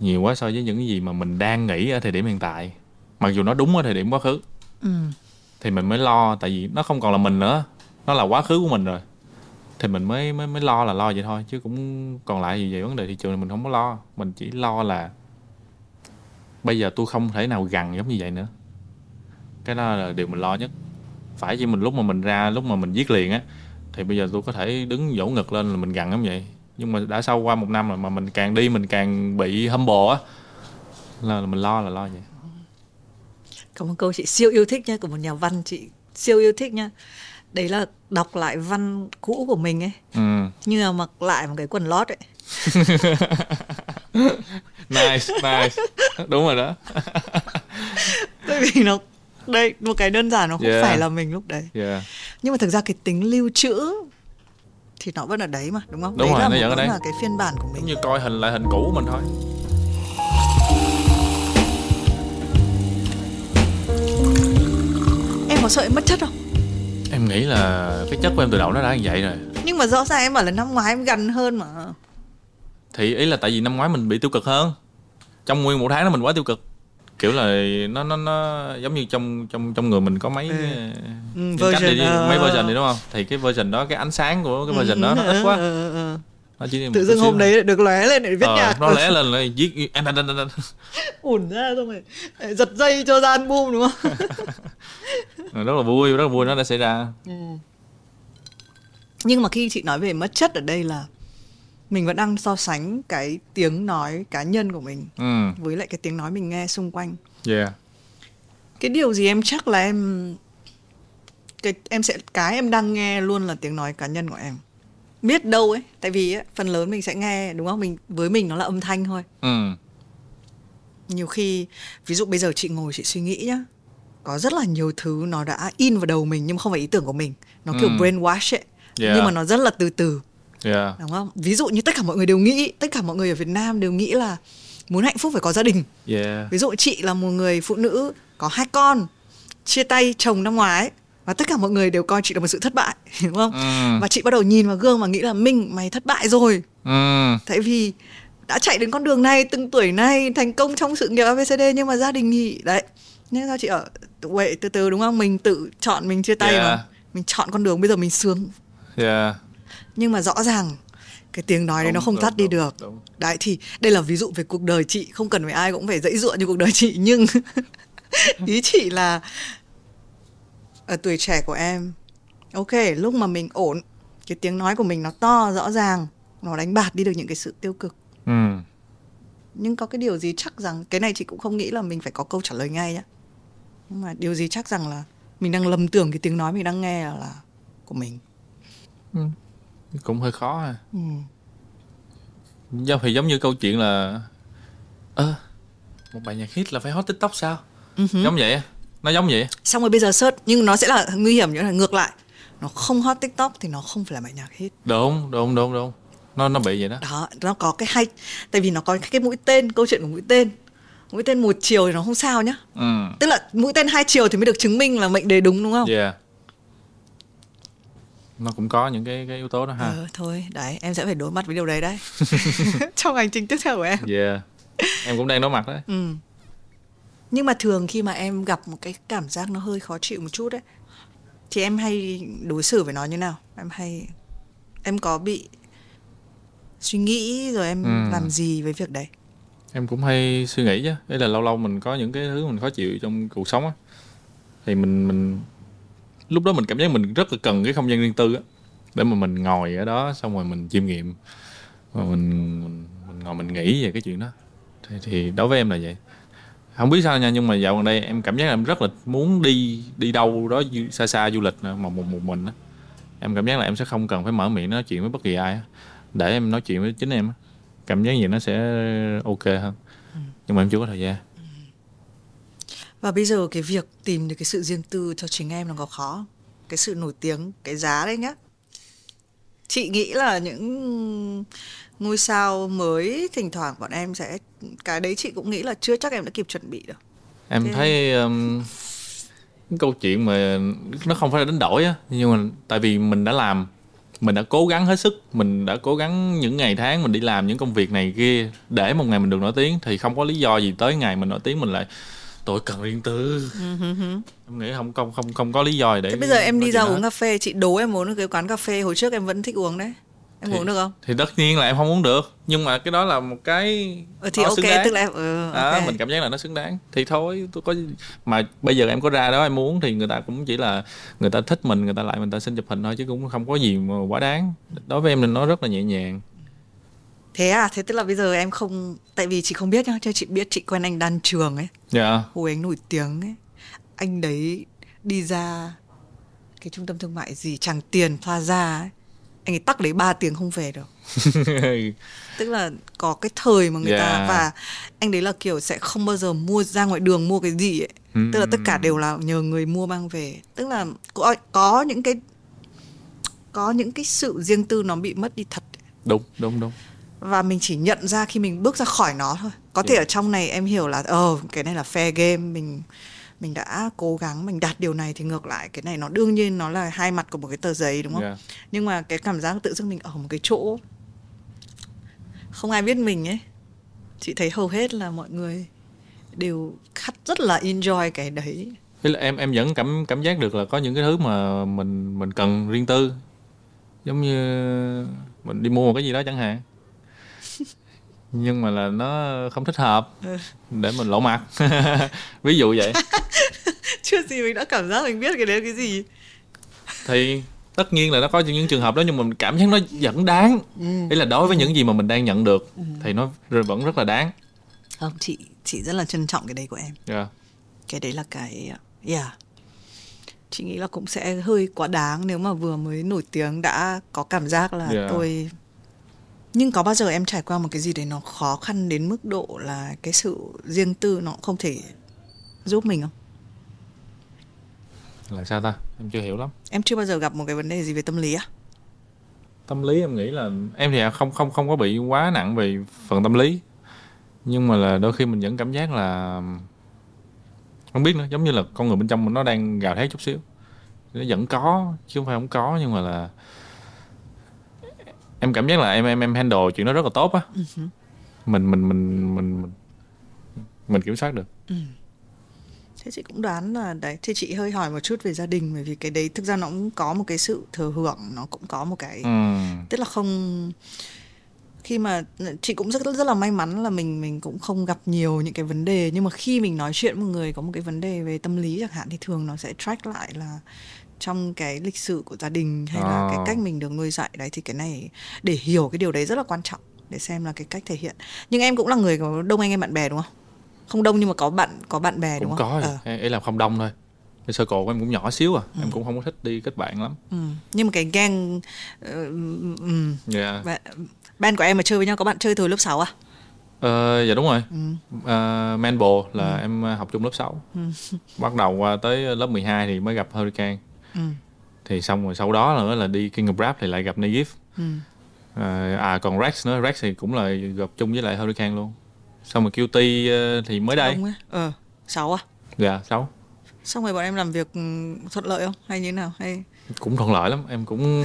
nhiều quá so với những cái gì mà mình đang nghĩ ở thời điểm hiện tại. Mặc dù nó đúng ở thời điểm quá khứ. Ừ. thì mình mới lo tại vì nó không còn là mình nữa. Nó là quá khứ của mình rồi. Thì mình mới mới mới lo là lo vậy thôi chứ cũng còn lại gì về vấn đề thị trường thì mình không có lo. Mình chỉ lo là bây giờ tôi không thể nào gằn giống như vậy nữa. Cái đó là điều mình lo nhất. Phải chỉ mình lúc mà mình ra lúc mà mình viết liền á thì bây giờ tôi có thể đứng vỗ ngực lên là mình gằn giống vậy nhưng mà đã sau qua một năm rồi mà mình càng đi mình càng bị humble á. Là mình lo là lo vậy.
Có một câu chị siêu yêu thích nha của một nhà văn chị siêu yêu thích nha đấy là đọc lại văn cũ của mình ấy.
Ừ.
như là mặc lại một cái quần lót ấy.
Nice nice. Đúng rồi đó.
Tại vì nó đây một cái đơn giản nó không
Yeah.
phải là mình lúc đấy.
Yeah.
nhưng mà thực ra cái tính lưu trữ thì nó vẫn ở đấy mà đúng không?
Đúng
đấy
rồi,
là
nó vẫn ở đấy.
là cái phiên bản của mình.
Giống như coi hình lại hình cũ của mình thôi.
Em có sợ em mất chất không?
Em nghĩ là cái chất của em từ đầu nó đã như vậy rồi.
Nhưng mà rõ ràng em bảo là năm ngoái em gần hơn mà.
Thì ý là tại vì năm ngoái mình bị tiêu cực hơn. Trong nguyên một tháng đó mình quá tiêu cực kiểu là nó nó nó giống như trong trong trong người mình có mấy
Ừ.
ừ.
Ừ,
những cách
version,
đi,
ờ.
mấy version này đúng không thì cái version đó cái ánh sáng của cái version đó nó ít quá
Ừ, ừ, ừ.
nó chỉ
tự dưng hôm đấy lại được lóe lên để viết
ờ,
nhạc
nó lẽ lên là viết anh anh anh anh
ủn ra xong rồi giật dây cho ra album đúng không
rất là vui rất là vui nó đã xảy ra
nhưng mà khi chị nói về mất chất ở đây là mình vẫn đang so sánh cái tiếng nói cá nhân của mình
ừ.
với lại cái tiếng nói mình nghe xung quanh.
Yeah.
Cái điều gì em chắc là em cái em sẽ cái em đang nghe luôn là tiếng nói cá nhân của em. Biết đâu ấy tại vì ấy, phần lớn mình sẽ nghe đúng không? Mình với mình nó là âm thanh thôi.
Ừ.
Nhiều khi ví dụ bây giờ chị ngồi chị suy nghĩ nhá có rất là nhiều thứ nó đã in vào đầu mình nhưng không phải ý tưởng của mình. Nó kiểu
Ừ.
brainwash ấy.
Yeah.
nhưng mà nó rất là từ từ
yeah.
Đúng không? Ví dụ như tất cả mọi người đều nghĩ tất cả mọi người ở Việt Nam đều nghĩ là muốn hạnh phúc phải có gia đình.
Yeah.
Ví dụ chị là một người phụ nữ có hai con chia tay chồng năm ngoái và tất cả mọi người đều coi chị là một sự thất bại đúng không?
Ừ.
Và chị bắt đầu nhìn vào gương và nghĩ là mình mày thất bại rồi.
Ừ.
Tại vì đã chạy đến con đường này từng tuổi này thành công trong sự nghiệp ABCD nhưng mà gia đình thì đấy. Nên sao chị ở vậy từ từ đúng không? Mình tự chọn mình chia tay
Yeah.
mà mình chọn con đường bây giờ mình sướng.
Yeah
nhưng mà rõ ràng cái tiếng nói đấy nó không
đúng,
tắt đi
đúng,
được.
đúng.
đấy thì đây là ví dụ về cuộc đời chị. Không cần phải ai cũng phải dãy dụa như cuộc đời chị nhưng ý chị là ở tuổi trẻ của em ok lúc mà mình ổn cái tiếng nói của mình nó to rõ ràng nó đánh bạt đi được những cái sự tiêu cực.
Ừ.
Nhưng có cái điều gì chắc rằng cái này chị cũng không nghĩ là mình phải có câu trả lời ngay nhá. Nhưng mà điều gì chắc rằng là mình đang lầm tưởng cái tiếng nói mình đang nghe là, là của mình
cũng hơi khó ha.
Ừ.
do thì giống như câu chuyện là ơ một bài nhạc hit là phải hot tiktok sao?
Ừ
giống vậy nó giống vậy
xong rồi bây giờ search nhưng nó sẽ là nguy hiểm như là ngược lại. Nó không hot tiktok thì nó không phải là bài nhạc hit.
Đúng đúng đúng đúng. Nó nó bị vậy đó.
Đó nó có cái hay tại vì nó có cái mũi tên câu chuyện của mũi tên. Mũi tên một chiều thì nó không sao nhá.
Ừ.
Tức là mũi tên hai chiều thì mới được chứng minh là mệnh đề đúng đúng không?
Yeah nó cũng có những cái cái yếu tố đó ha.
Ờ, thôi đấy em sẽ phải đối mặt với điều đấy đấy. Trong hành trình tiếp theo của em.
Yeah. Em cũng đang đối mặt đấy.
Ừ. nhưng mà thường khi mà em gặp một cái cảm giác nó hơi khó chịu một chút đấy thì em hay đối xử với nó như nào? Em hay em có bị suy nghĩ rồi em
Ừ.
làm gì với việc đấy?
Em cũng hay suy nghĩ chứ. Đấy là lâu lâu mình có những cái thứ mình khó chịu trong cuộc sống á thì mình mình lúc đó mình cảm giác mình rất là cần cái không gian riêng tư á. Để mà mình ngồi ở đó xong rồi mình chiêm nghiệm. Và mình mình, mình ngồi mình nghĩ về cái chuyện đó. Thì, thì đối với em là vậy. Không biết sao nha nhưng mà dạo gần đây em cảm giác là em rất là muốn đi đi đâu đó xa xa du lịch mà một một, mình á. Em cảm giác là em sẽ không cần phải mở miệng nói chuyện với bất kỳ ai á. Để em nói chuyện với chính em á cảm giác gì nó sẽ ok hơn. Nhưng mà em chưa có thời gian
và bây giờ cái việc tìm được cái sự riêng tư cho chính em nó có khó cái sự nổi tiếng cái giá đấy nhá. Chị nghĩ là những ngôi sao mới thỉnh thoảng bọn em sẽ cái đấy chị cũng nghĩ là chưa chắc em đã kịp chuẩn bị được.
Em
Thế-
thấy um, cái câu chuyện mà nó không phải là đánh đổi á nhưng mà tại vì mình đã làm mình đã cố gắng hết sức mình đã cố gắng những ngày tháng mình đi làm những công việc này kia để một ngày mình được nổi tiếng thì không có lý do gì tới ngày mình nổi tiếng mình lại tôi cần riêng tư em nghĩ không không không không có lý do để
Thế bây giờ em đi ra uống
hết.
cà phê, chị đố em muốn cái quán cà phê hồi trước em vẫn thích uống đấy. em
Thì-
uống được không
thì tất nhiên là em không uống được nhưng mà cái đó là một cái
ừ, thì
nó
ok
xứng đáng.
tức là em ừ, ok.
mình cảm giác là nó xứng đáng thì thôi tôi có mà bây giờ em có ra đó em muốn thì người ta cũng chỉ là người ta thích mình người ta lại mình ta xin chụp hình thôi chứ cũng không có gì mà quá đáng đối với em thì nó rất là nhẹ nhàng
thế à? Thế tức là bây giờ em không tại vì chị không biết nhá chứ chị biết chị quen anh đan trường ấy.
Dạ.
Hồi anh nổi tiếng ấy. Anh đấy đi ra cái trung tâm thương mại gì? Tràng Tiền Plaza ấy. Anh ấy tắc đấy 3 tiếng không về được. Tức là có cái thời mà người ta
Yeah.
và anh đấy là kiểu sẽ không bao giờ mua ra ngoài đường mua cái gì ấy.
Ừ.
tức là tất cả đều là nhờ người mua mang về. Tức là có, có những cái có những cái sự riêng tư nó bị mất đi thật.
Đúng đúng đúng
và mình chỉ nhận ra khi mình bước ra khỏi nó thôi. Có thể
Yeah.
ở trong này em hiểu là ờ cái này là fair game mình mình đã cố gắng mình đạt điều này thì ngược lại cái này nó đương nhiên nó là hai mặt của một cái tờ giấy đúng không?
Dạ.
nhưng mà cái cảm giác tự dưng mình ở một cái chỗ không ai biết mình ấy chị thấy hầu hết là mọi người đều khắt rất là enjoy cái đấy.
Thế là em em vẫn cảm cảm giác được là có những cái thứ mà mình mình cần riêng tư. Giống như mình đi mua một cái gì đó chẳng hạn nhưng mà là nó không thích hợp.
Ừ.
để mình lộ mặt. Ví dụ vậy.
Chưa gì mình đã cảm giác mình biết cái đấy cái gì.
Thì tất nhiên là nó có những trường hợp đó nhưng mà mình cảm giác nó vẫn đáng.
Ừ.
ý là đối với những gì mà mình đang nhận được thì nó vẫn rất là đáng.
Không chị chị rất là trân trọng cái đấy của em.
Dạ.
cái đấy là cái yeah. Chị nghĩ là cũng sẽ hơi quá đáng nếu mà vừa mới nổi tiếng đã có cảm giác là
Yeah.
tôi nhưng có bao giờ em trải qua một cái gì đấy nó khó khăn đến mức độ là cái sự riêng tư nó không thể giúp mình không?
Là sao ta? Em chưa hiểu lắm.
Em chưa bao giờ gặp một cái vấn đề gì về tâm lý à?
Tâm lý em nghĩ là em thì không không không có bị quá nặng về phần tâm lý. Nhưng mà là đôi khi mình vẫn cảm giác là không biết nữa giống như là con người bên trong mình nó đang gào thét chút xíu. Nó vẫn có chứ không phải không có nhưng mà là em cảm giác là em em em handle chuyện đó rất là tốt á. Mình mình mình mình mình mình kiểm soát được.
Thế chị cũng đoán là đấy thì chị hơi hỏi một chút về gia đình bởi vì cái đấy thực ra nó cũng có một cái sự thừa hưởng nó cũng có một cái
Ừm,
tức là không khi mà chị cũng rất rất là may mắn là mình mình cũng không gặp nhiều những cái vấn đề. Nhưng mà khi mình nói chuyện một người có một cái vấn đề về tâm lý chẳng hạn thì thường nó sẽ track lại là trong cái lịch sử của gia đình hay là
À.
cái cách mình được nuôi dạy. Đấy thì cái này để hiểu cái điều đấy rất là quan trọng để xem là cái cách thể hiện. Nhưng em cũng là người có đông anh em bạn bè đúng không? Không đông nhưng mà có bạn có bạn bè đúng
cũng
không?
có.
Ờ.
ý là không đông thôi. Cái circle của em cũng nhỏ xíu à. Em cũng không có thích đi kết bạn lắm.
Ừ. nhưng mà cái gang uh, um, bạn, ban của em mà chơi với nhau có bạn chơi từ lớp 6 à?
Ờ, dạ đúng rồi.
Ừ.
uh, Manbo là em uh, học chung lớp 6 bắt đầu qua tới lớp 12 thì mới gặp Hurricane
Ừ.
thì xong rồi sau đó nữa là đi King of Rap thì lại gặp Nagif
Ừ.
Ờ, à còn Rex nữa Rex thì cũng là gặp chung với lại Hurricane luôn xong rồi QT ờ, thì mới đây.
Ờ, 6 à?
dạ sáu
Xong rồi bọn em làm việc ừ, thuận lợi không? Hay như thế nào? Hay
cũng thuận lợi lắm em cũng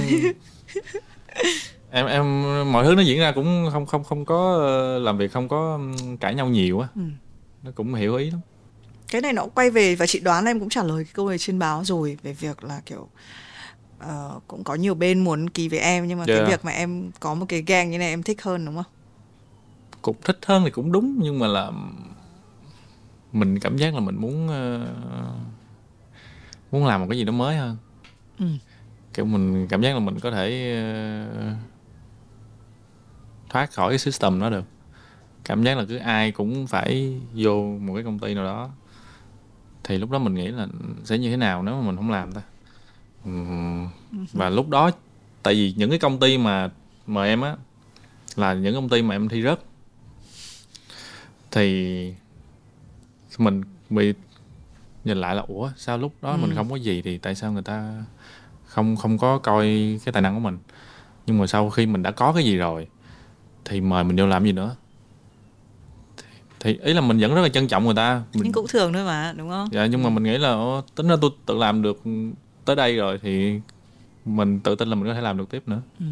em em mọi thứ nó diễn ra cũng không không không có ờ, làm việc không có ừm, cãi nhau nhiều á
Ừ.
nó cũng hiểu ý lắm
cái này nó quay về và chị đoán là em cũng trả lời cái câu này trên báo rồi về việc là kiểu ờ, cũng có nhiều bên muốn ký với em nhưng mà cái
Yeah.
việc mà em có một cái gang như này em thích hơn đúng không?
cũng thích hơn thì cũng đúng nhưng mà là mình cảm giác là mình muốn ờ, muốn làm một cái gì đó mới hơn
Ừ.
kiểu mình cảm giác là mình có thể ờ, thoát khỏi cái system đó được cảm giác là cứ ai cũng phải vô một cái công ty nào đó thì lúc đó mình nghĩ là sẽ như thế nào nếu mà mình không làm ta? Ừm, và lúc đó tại vì những cái công ty mà mời em á là những công ty mà em thi rớt thì mình bị nhìn lại là ủa sao lúc đó mình không có gì thì tại sao người ta không không có coi cái tài năng của mình? Nhưng mà sau khi mình đã có cái gì rồi thì mời mình vô làm gì nữa thì, ý là mình vẫn rất là trân trọng người ta mình,
Nhưng cũng thường thôi mà, đúng không?
dạ nhưng mà mình nghĩ là "Ồ, tính ra tôi tự làm được tới đây rồi thì mình tự tin là mình có thể làm được tiếp nữa
Ừ.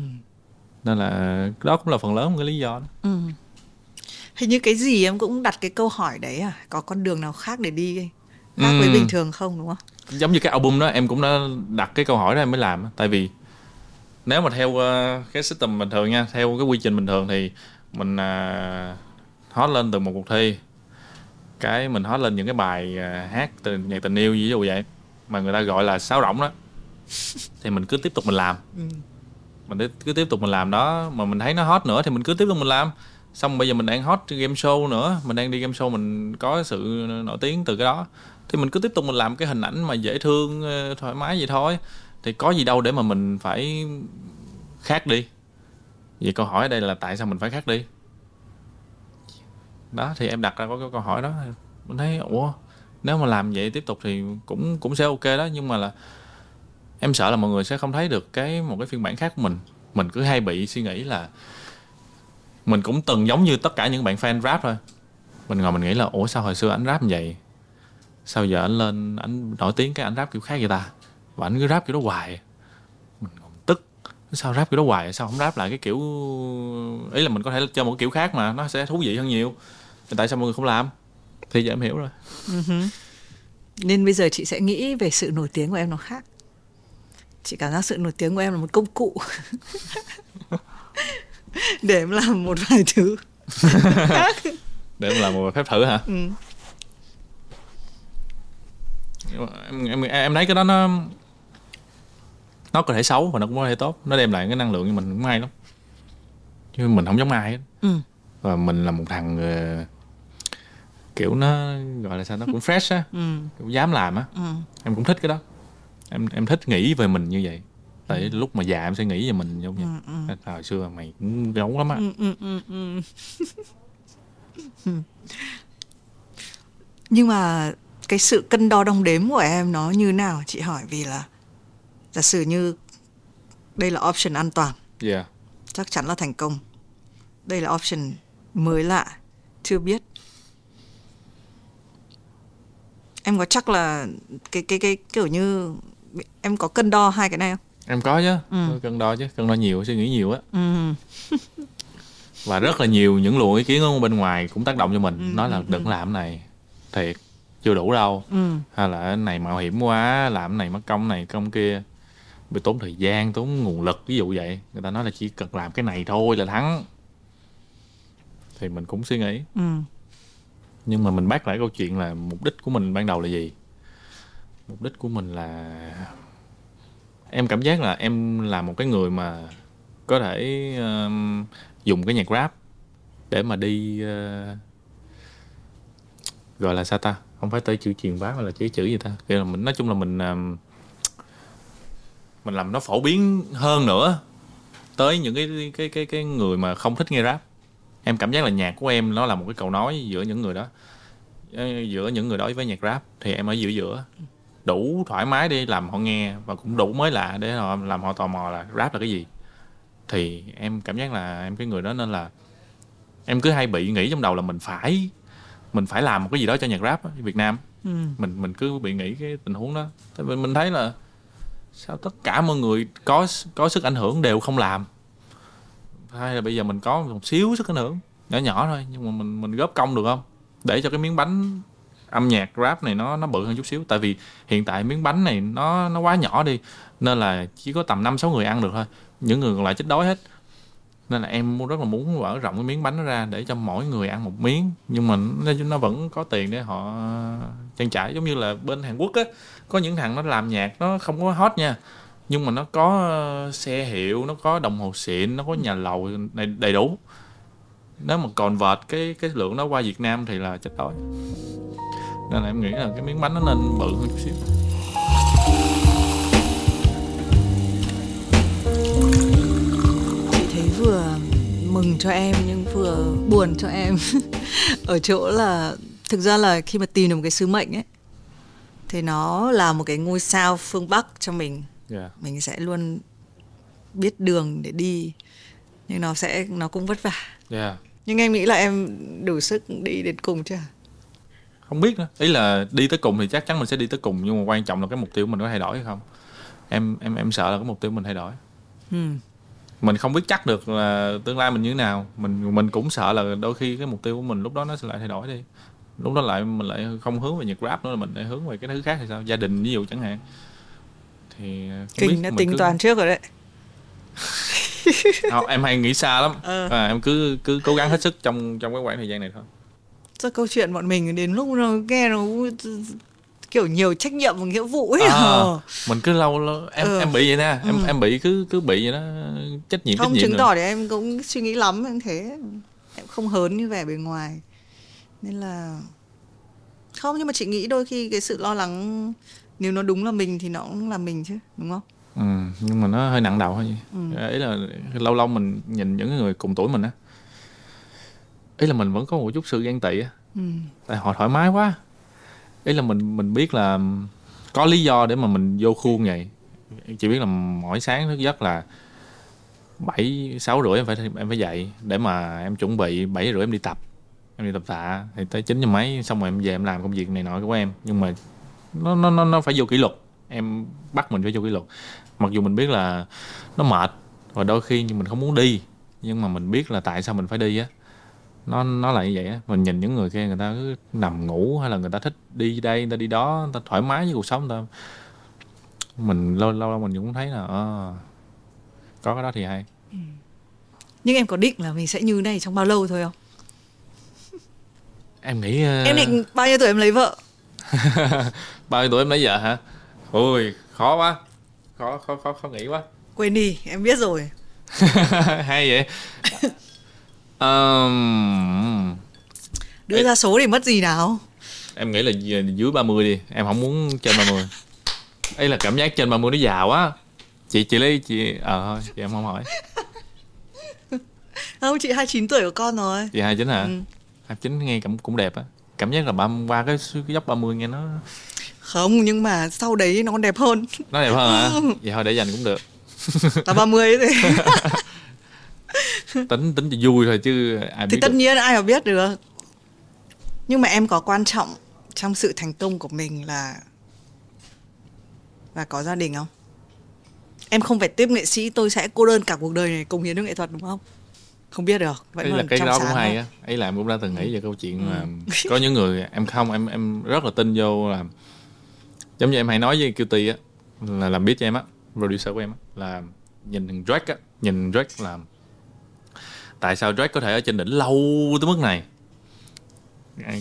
nên là đó cũng là phần lớn một cái lý do đó.
Ừ. Hình như cái gì em cũng đặt cái câu hỏi đấy à? Có con đường nào khác để đi khác với
Ừ.
bình thường không đúng không?
giống như cái album đó em cũng đã đặt cái câu hỏi đó em mới làm tại vì nếu mà theo ờ, cái system bình thường nha theo cái quy trình bình thường thì mình uh, hot lên từ một cuộc thi. Cái mình hot lên những cái bài à, hát từ nhạc tình yêu ví dụ vậy mà người ta gọi là sáo rỗng đó. Thì mình cứ tiếp tục mình làm.
Ừ.
mình cứ tiếp tục mình làm đó mà mình thấy nó hot nữa thì mình cứ tiếp tục mình làm. Xong bây giờ mình đang hot game show nữa mình đang đi game show mình có sự nổi tiếng từ cái đó. Thì mình cứ tiếp tục mình làm cái hình ảnh mà dễ thương ờ, thoải mái vậy thôi. Thì có gì đâu để mà mình phải khác đi. Vậy câu hỏi ở đây là tại sao mình phải khác đi đó, thì em đặt ra có cái câu hỏi đó. Mình thấy, ủa, nếu mà làm vậy tiếp tục thì cũng cũng sẽ ok đó, nhưng mà là em sợ là mọi người sẽ không thấy được cái, một cái phiên bản khác của mình. Mình cứ hay bị suy nghĩ là mình cũng từng giống như tất cả những bạn fan rap thôi. Mình ngồi mình nghĩ là, ủa, sao hồi xưa anh rap như vậy? Sao giờ anh lên, anh nổi tiếng cái anh rap kiểu khác vậy ta? Và anh cứ rap kiểu đó hoài. Mình còn tức, sao rap kiểu đó hoài? Sao không rap lại cái kiểu, ý là mình có thể chơi một kiểu khác mà nó sẽ thú vị hơn nhiều tại sao mọi người không làm? Thì giờ em hiểu rồi.
Nên bây giờ chị sẽ nghĩ về sự nổi tiếng của em nó khác. Chị cảm giác sự nổi tiếng của em là một công cụ. Để em làm một vài thứ khác.
Để em làm một phép thử hả?
Ừ.
Em em em thấy cái đó nó nó có thể xấu và nó cũng có thể tốt. Nó đem lại cái năng lượng cho mình cũng hay lắm. Chứ mình không giống ai hết.
Ừ.
và mình là một thằng ờ, kiểu nó gọi là sao nó cũng fresh á.
Ừ.
kiểu dám làm á.
Ừ.
em cũng thích cái đó. Em em thích nghĩ về mình như vậy. Tại lúc mà già em sẽ nghĩ về mình giống như
Ừ.
hồi xưa mày cũng gấu lắm á.
Ừ, ừ, ừ, ừ. nhưng mà cái sự cân đo đong đếm của em nó như nào chị hỏi? Vì là giả sử như đây là option an toàn.
Yeah.
Chắc chắn là thành công. Đây là option mới lạ chưa biết em có chắc là cái cái cái kiểu như em có cân đo hai cái này không?
Em có chứ
Ừ.
Tôi cân đo chứ cân đo nhiều suy nghĩ nhiều á.
Ừ.
Và rất là nhiều những luồng ý kiến ở bên ngoài cũng tác động cho mình
Ừ,
nói là
ừ,
đừng
ừ.
làm cái này thiệt chưa đủ đâu.
Ừ.
Hay là cái này mạo hiểm quá làm cái này mất công này công kia. Bị tốn thời gian tốn nguồn lực ví dụ vậy. Người ta nói là chỉ cần làm cái này thôi là thắng. Thì mình cũng suy nghĩ.
Ừ
nhưng mà mình bác lại câu chuyện là mục đích của mình ban đầu là gì? Mục đích của mình là em cảm giác là em là một cái người mà có thể um, dùng cái nhạc rap để mà đi uh, gọi là sao ta? Không phải tới chữ truyền bá mà là chữ chữ gì ta? Kiểu là mình nói chung là mình um, mình làm nó phổ biến hơn nữa tới những cái cái cái cái người mà không thích nghe rap em cảm giác là nhạc của em nó là một cái cầu nối giữa những người đó. Ờ, giữa những người đó với nhạc rap. Thì em ở giữa giữa. Đủ thoải mái đi làm họ nghe và cũng đủ mới lạ để họ làm họ tò mò là rap là cái gì. Thì em cảm giác là em cái người đó nên là em cứ hay bị nghĩ trong đầu là mình phải mình phải làm một cái gì đó cho nhạc rap ở Việt Nam.
Ừ.
Mình mình cứ bị nghĩ cái tình huống đó. Vì mình thấy là sao tất cả mọi người có có sức ảnh hưởng đều không làm hay là bây giờ mình có một xíu sức ảnh hưởng nhỏ nhỏ thôi nhưng mà mình mình góp công được không? Để cho cái miếng bánh âm nhạc rap này nó nó bự hơn chút xíu. Tại vì hiện tại miếng bánh này nó nó quá nhỏ đi nên là chỉ có tầm năm sáu người ăn được thôi. Những người còn lại chết đói hết. Nên là em rất là muốn mở rộng cái miếng bánh nó ra để cho mỗi người ăn một miếng. Nhưng mà nó, nó vẫn có tiền để họ trang trải. Giống như là bên Hàn Quốc á có những thằng nó làm nhạc nó không có hot nha nhưng mà nó có ờ, xe hiệu nó có đồng hồ xịn nó có nhà lầu này đầy đủ. Nếu mà còn vợt cái cái lượng đó qua Việt Nam thì là chết đói nên là em nghĩ là cái miếng bánh nó nên bự hơn chút xíu.
Chị thấy vừa mừng cho em nhưng vừa buồn cho em. Ở chỗ là thực ra là khi mà tìm được một cái sứ mệnh ấy thì nó là một cái ngôi sao phương bắc cho mình
yeah.
mình sẽ luôn biết đường để đi nhưng nó sẽ nó cũng vất vả.
Yeah.
nhưng em nghĩ là em đủ sức đi đến cùng chưa?
Không biết nữa. Ý là đi tới cùng thì chắc chắn mình sẽ đi tới cùng nhưng mà quan trọng là cái mục tiêu mình có thay đổi hay không. Em em em sợ là cái mục tiêu mình thay đổi.
Ừ.
mình không biết chắc được là tương lai mình như thế nào. Mình mình cũng sợ là đôi khi cái mục tiêu của mình lúc đó nó sẽ lại thay đổi đi. Lúc đó lại mình lại không hướng về nhạc rap nữa mình lại hướng về cái thứ khác thì sao? Gia đình ví dụ chẳng hạn thì biết,
kinh đã tính
cứ-
toán trước rồi đấy
không, em hay nghĩ xa lắm
Ờ.
à, em cứ cứ cố gắng hết sức trong trong cái khoảng thời gian này thôi
Sao câu chuyện bọn mình đến lúc nó nghe nó kiểu nhiều trách nhiệm và nghĩa vụ ấy.
à,
Ờ.
mình cứ lâu lâu em
Ừ.
em bị vậy nè em
Ừ.
em bị cứ cứ bị vậy đó trách nhiệm
Không
trách nhiệm
chứng tỏ thì em cũng suy nghĩ lắm em thế. Em không hớn như vẻ bề ngoài. Nên là không nhưng mà chị nghĩ đôi khi cái sự lo lắng nếu nó đúng là mình thì nó cũng là mình chứ, đúng không?
ừ, nhưng mà nó hơi nặng đầu thôi
Ừ.
ý là lâu lâu mình nhìn những người cùng tuổi mình á ý là mình vẫn có một chút sự ghen tị á
Ừ.
tại họ thoải mái quá ý là mình mình biết là có lý do để mà mình vô khuôn vậy chỉ biết là mỗi sáng thức giấc là bảy sáu rưỡi em phải em phải dậy để mà em chuẩn bị bảy rưỡi em đi tập em đi tập tạ thì tới chín giờ mấy xong rồi em về em làm công việc này nọ của em nhưng mà nó nó nó nó phải vô kỷ luật. Em bắt mình phải vô kỷ luật. Mặc dù mình biết là nó mệt và đôi khi mình không muốn đi nhưng mà mình biết là tại sao mình phải đi á. Nó nó là như vậy á. Mình nhìn những người kia người ta cứ nằm ngủ hay là người ta thích đi đây người ta đi đó người ta thoải mái với cuộc sống người ta. Mình lâu lâu lâu mình cũng thấy là ờ, có cái đó thì hay.
Nhưng em có định là mình sẽ như này trong bao lâu thôi không?
em nghĩ ờ,
Em định bao nhiêu tuổi em lấy vợ?
bao nhiêu tuổi em lấy vợ hả ôi khó quá khó khó khó khó nghĩ quá
Quên đi, em biết rồi.
hay vậy Ờm,
Đưa
Ê.
ra số thì mất gì nào?
em nghĩ là dưới dưới 30 đi em không muốn trên 30 ấy là cảm giác trên 30 nó già quá chị chị lấy chị ờ thôi chị em không hỏi
Không, chị 29 tuổi có con rồi.
chị 29 hả
Ừ.
29 nghe cũng cũng đẹp á cảm giác là ba qua cái, cái dốc 30 nghe nó
Không, nhưng mà sau đấy nó còn đẹp hơn.
nó đẹp hơn hả
Ừ.
vậy thôi để dành cũng được
Là 30 ấy thì.
tính tính cho vui thôi chứ ai biết
thì tất
được.
nhiên ai mà biết được. Nhưng mà em có quan trọng trong sự thành công của mình là là có gia đình không? Em không phải tiếp nghệ sĩ tôi sẽ cô đơn cả cuộc đời này cống hiến cho nghệ thuật đúng không? Không biết được. Vẫn
ấy là cái đó cũng hay á ấy là em cũng đã từng nghĩ về câu chuyện
Ừ.
là có những người em không em em rất là tin vô là giống như em hay nói với Cutie á là làm biết cho em á producer của em á là nhìn thằng Drake á nhìn Drake là tại sao Drake có thể ở trên đỉnh lâu tới mức này?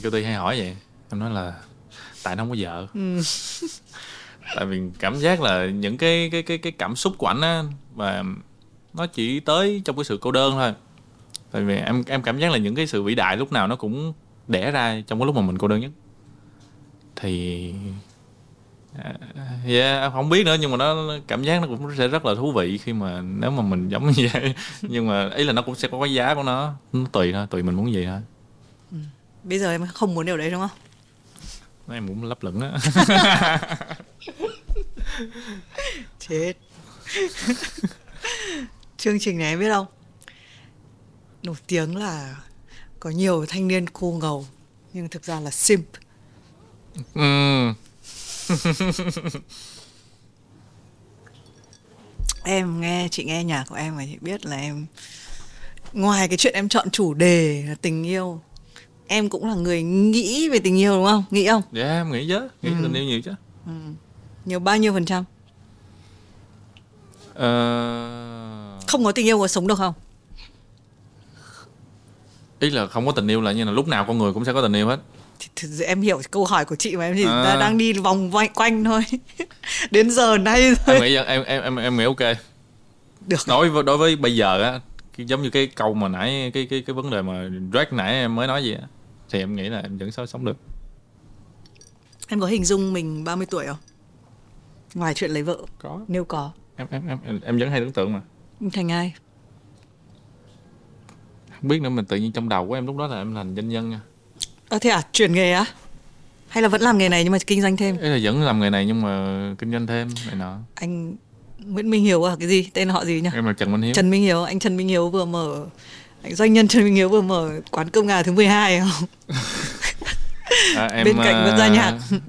Cutie hay hỏi vậy em nói là tại nó không có vợ.
Ừ.
tại vì cảm giác là những cái cái cái cái cảm xúc của ảnh á và nó chỉ tới trong cái sự cô đơn thôi. Tại vì em em cảm giác là những cái sự vĩ đại lúc nào nó cũng đẻ ra trong cái lúc mà mình cô đơn nhất. Thì à, yeah, không biết nữa nhưng mà nó cảm giác nó cũng sẽ rất là thú vị khi mà nếu mà mình giống như vậy nhưng mà ý là nó cũng sẽ có cái giá của nó nó tùy thôi tùy mình muốn gì thôi
Bây giờ em không muốn điều đấy đúng không?
em cũng lấp lửng á
Chết. Chương trình này em biết không? Nổi tiếng là có nhiều thanh niên cô ngầu nhưng thực ra là simp.
Ừm.
Em nghe chị nghe nhạc của em và chị biết là em ngoài cái chuyện em chọn chủ đề là tình yêu em cũng là người nghĩ về tình yêu đúng không? Nghĩ không?
dạ em nghĩ chứ nghĩ
Ừ.
tình yêu nhiều chứ
Nhiều bao nhiêu phần trăm?
Ờ,
Không có tình yêu có sống được không?
ý là không có tình yêu là như là lúc nào con người cũng sẽ có tình yêu hết
Thì, thì em hiểu câu hỏi của chị mà em chỉ
À.
đang- đi vòng quanh, thôi. Đến giờ nay
em
thôi.
nghĩ em em em em nghĩ ok
Được.
đối với đối với bây giờ á giống như cái câu mà nãy cái cái cái vấn đề mà Drake nãy em mới nói gì á thì em nghĩ là em vẫn sống được
Em có hình dung mình 30 tuổi không? Ngoài chuyện lấy vợ,
có
nếu có.
em em em em, em vẫn hay tưởng tượng mà
Thành ai?
không biết nữa mình tự nhiên trong đầu của em lúc đó là em thành doanh nhân nha
Ờ thế à, chuyển nghề á? Hay là vẫn làm nghề này nhưng mà kinh doanh thêm?
ý là vẫn làm nghề này nhưng mà kinh doanh thêm này nọ
Anh Nguyễn Minh Hiếu à? Cái gì? Tên họ gì nhỉ?
em là Trần Minh Hiếu
Trần Minh Hiếu, anh Trần Minh Hiếu vừa mở anh doanh nhân Trần Minh Hiếu vừa mở quán cơm gà thứ 12 không?
À, em,
Bên cạnh vẫn ra
à,
nhạc.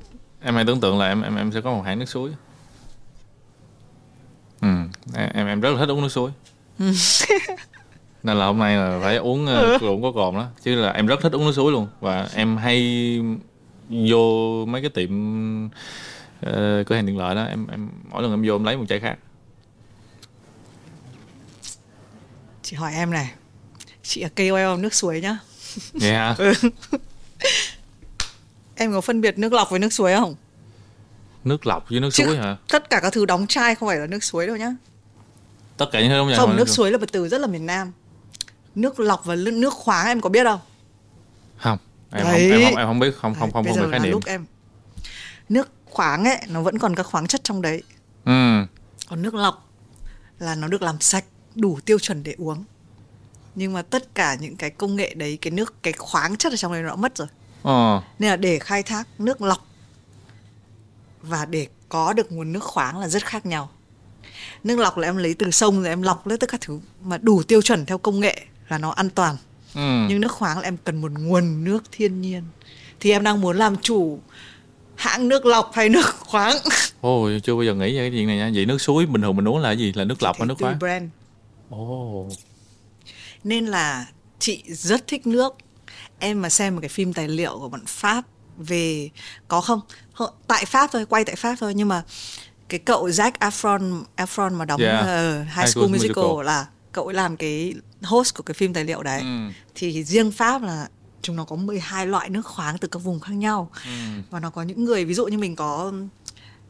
em hay tưởng tượng là em em em sẽ có một hãng nước suối ừ em em rất là thích uống nước suối nên là hôm nay là phải uống
Ừ.
uh, uống có cồn đó. Chứ là em rất thích uống nước suối luôn. Và em hay vô mấy cái tiệm ờ, cửa hàng tiện lợi đó em em mỗi lần em vô em lấy một chai khác.
Chị hỏi em này chị là KOL nước suối nhá.
Vậy hả?
Ừ. em có phân biệt nước lọc với nước suối không?
Nước lọc với nước
Chứ
suối hả?
tất cả các thứ đóng chai không phải là nước suối đâu nhá.
Tất cả những thứ giống
không nước suối là một từ rất là miền Nam nước lọc và nước khoáng em có biết không?
Không em không,
Đấy.
em không em không biết không không
Đấy,
không
bây
không biết khái niệm.
lúc em nước khoáng ấy nó vẫn còn các khoáng chất trong đấy.
Ừ.
Còn nước lọc là nó được làm sạch đủ tiêu chuẩn để uống. Nhưng mà tất cả những cái công nghệ đấy cái nước cái khoáng chất ở trong đấy nó đã mất rồi.
Ờ.
Nên là để khai thác nước lọc và để có được nguồn nước khoáng là rất khác nhau. Nước lọc là em lấy từ sông rồi em lọc lấy tất cả thứ mà đủ tiêu chuẩn theo công nghệ là nó an toàn.
Ừ.
Nhưng nước khoáng là em cần một nguồn nước thiên nhiên. Thì em đang muốn làm chủ hãng nước lọc hay nước khoáng.
Ôi chưa bao giờ nghĩ về cái chuyện này nha. Vậy nước suối bình thường mình uống là cái gì? Là nước lọc hay nước khoáng?
brand.
Ồ.
Nên là chị rất thích nước. Em mà xem một cái phim tài liệu của bọn pháp về có không? Tại pháp thôi quay tại pháp thôi. Nhưng mà cái cậu Zac Efron Efron mà đóng
Yeah.
ờ, High
High
School
School
Musical,
Musical.
là cậu ấy làm cái host của cái phim tài liệu đấy.
Ừ.
Thì riêng pháp là chúng nó có 12 loại nước khoáng từ các vùng khác nhau.
Ừ.
Và nó có những người ví dụ như mình có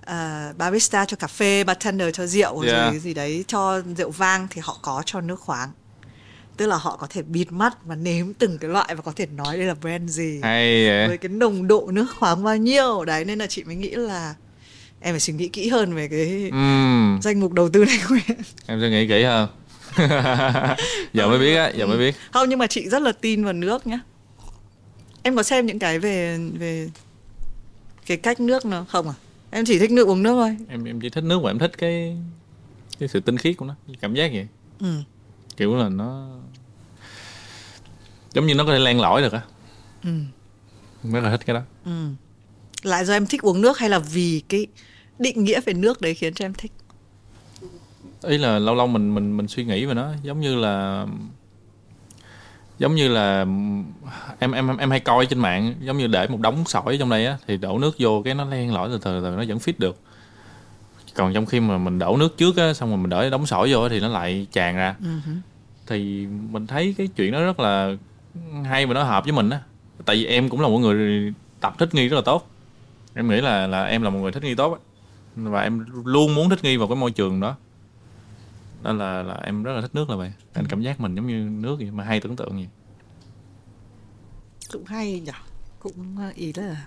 ờ, barista cho cà phê bartender cho rượu
Yeah.
rồi gì đấy cho rượu vang thì họ có cho nước khoáng. Tức là họ có thể bịt mắt và nếm từng cái loại và có thể nói đây là brand gì.
Hay vậy.
Với cái nồng độ nước khoáng bao nhiêu. Đấy nên là chị mới nghĩ là em phải suy nghĩ kỹ hơn về cái
ừ.
danh mục đầu tư này của em.
Em sẽ nghĩ kỹ hơn giờ mới biết á giờ mới biết
không nhưng mà chị rất là tin vào nước nhá em có xem những cái về về cái cách nước nó không à em chỉ thích nước uống nước thôi
em em chỉ thích nước mà em thích cái cái sự tinh khiết của nó cảm giác vậy
ừ.
kiểu là nó giống như nó có thể len lỏi được á
Ừ.
Rất là thích cái đó
Ừ. Lại do em thích uống nước hay là vì cái định nghĩa về nước đấy khiến cho em thích?
Ý là lâu lâu mình mình mình suy nghĩ về nó giống như là giống như là em em em hay coi trên mạng giống như để một đống sỏi trong đây á thì đổ nước vô cái nó len lỏi từ từ từ nó vẫn fit được. Còn trong khi mà mình đổ nước trước á xong rồi mình để đống sỏi vô thì nó lại tràn ra.
Hứ.
thì mình thấy cái chuyện đó rất là hay và nó hợp với mình á. Tại vì em cũng là một người tập thích nghi rất là tốt. Em nghĩ là là em là một người thích nghi tốt á. Và em luôn muốn thích nghi vào cái môi trường đó nên là là em rất là thích nước là vậy anh cảm giác mình giống như nước vậy mà hay tưởng tượng vậy
Cũng hay nhỉ. Cũng ờ, ý là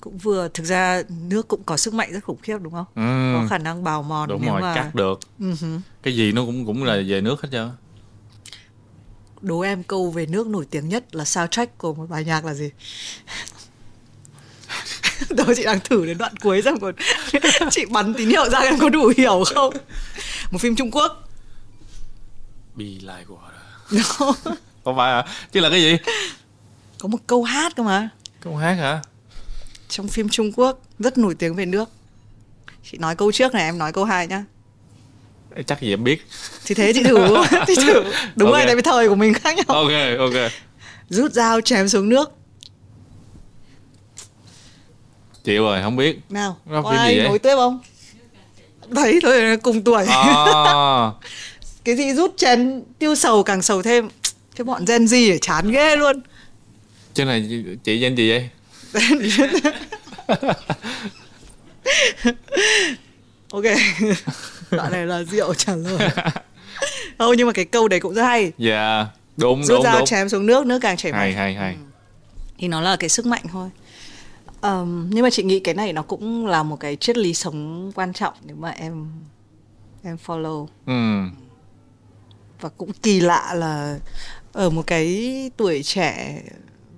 cũng vừa thực ra nước cũng có sức mạnh rất khủng khiếp đúng không?
ừ,
Có khả năng bào mòn
đúng
nếu
rồi
mà
cắt được
Ừ hứ.
cái gì nó cũng cũng là về nước hết trơn
đố em câu về nước nổi tiếng nhất là soundtrack của một bài nhạc là gì? Đó chị đang thử đến đoạn cuối xem còn chị bắn tín hiệu ra em có đủ hiểu không? Một phim Trung Quốc.
Be like water không phải à chứ là cái gì
có một câu hát cơ mà.
câu hát hả
trong phim Trung Quốc rất nổi tiếng về nước. Chị nói câu trước này, em nói câu hai nhá.
Chắc gì em biết
Thì thế chị thử, chị thử. Đúng
Ok.
rồi, tại vì thời của mình khác nhau.
ok ok
Rút dao chém xuống nước.
Chịu rồi không biết
Nào,
Nó
có
gì
ai nối tiếp không? Đấy, thôi cùng tuổi.
à,
Cái gì rút chén tiêu sầu càng sầu thêm. Cái bọn Gen ấy chán ghê luôn.
chứ này chị- chị danh gì vậy
ok. Đoạn này là rượu trả lời. Không, nhưng mà cái câu đấy cũng rất hay.
dạ đúng
Rút
đúng
dao
đúng
chém xuống nước, nước càng chảy
hay hay hay
thì nó là cái sức mạnh thôi Ờm, nhưng mà chị nghĩ cái này nó cũng là một cái triết lý sống quan trọng nếu mà em em follow.
Ừ.
Và cũng kỳ lạ là ở một cái tuổi trẻ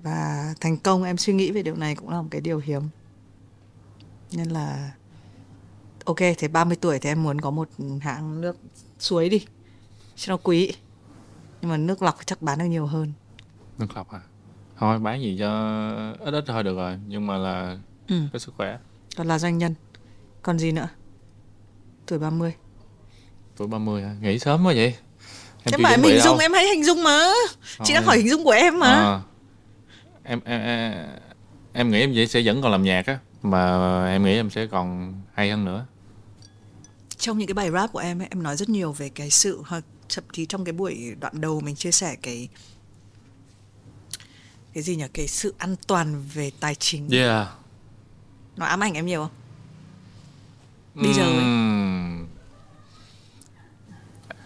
và thành công em suy nghĩ về điều này cũng là một cái điều hiếm. Nên là ok thế 30 tuổi thì em muốn có một hãng nước suối đi cho nó quý. Nhưng mà nước lọc chắc bán được nhiều hơn.
Nước lọc à thôi bán gì cho ít ít thôi được rồi. Nhưng mà là
ừ.
có sức khỏe.
Còn là doanh nhân. Còn gì nữa? Tuổi 30
tuổi 30 hả? Nghĩ sớm quá vậy. Em
em bảo em hình dung
đâu.
em hãy hình dung mà. Chị đang
Thôi.
hỏi hình dung của em mà.
À, em, em em em nghĩ em vậy sẽ vẫn còn làm nhạc á mà em nghĩ em sẽ còn hay hơn nữa.
Trong những cái bài rap của em ấy, em nói rất nhiều về cái sự thậm chí trong cái buổi đoạn đầu mình chia sẻ cái cái gì nhỉ? Cái sự an toàn về tài chính.
Yeah.
Nó ám ảnh em nhiều không? Bây giờ ấy.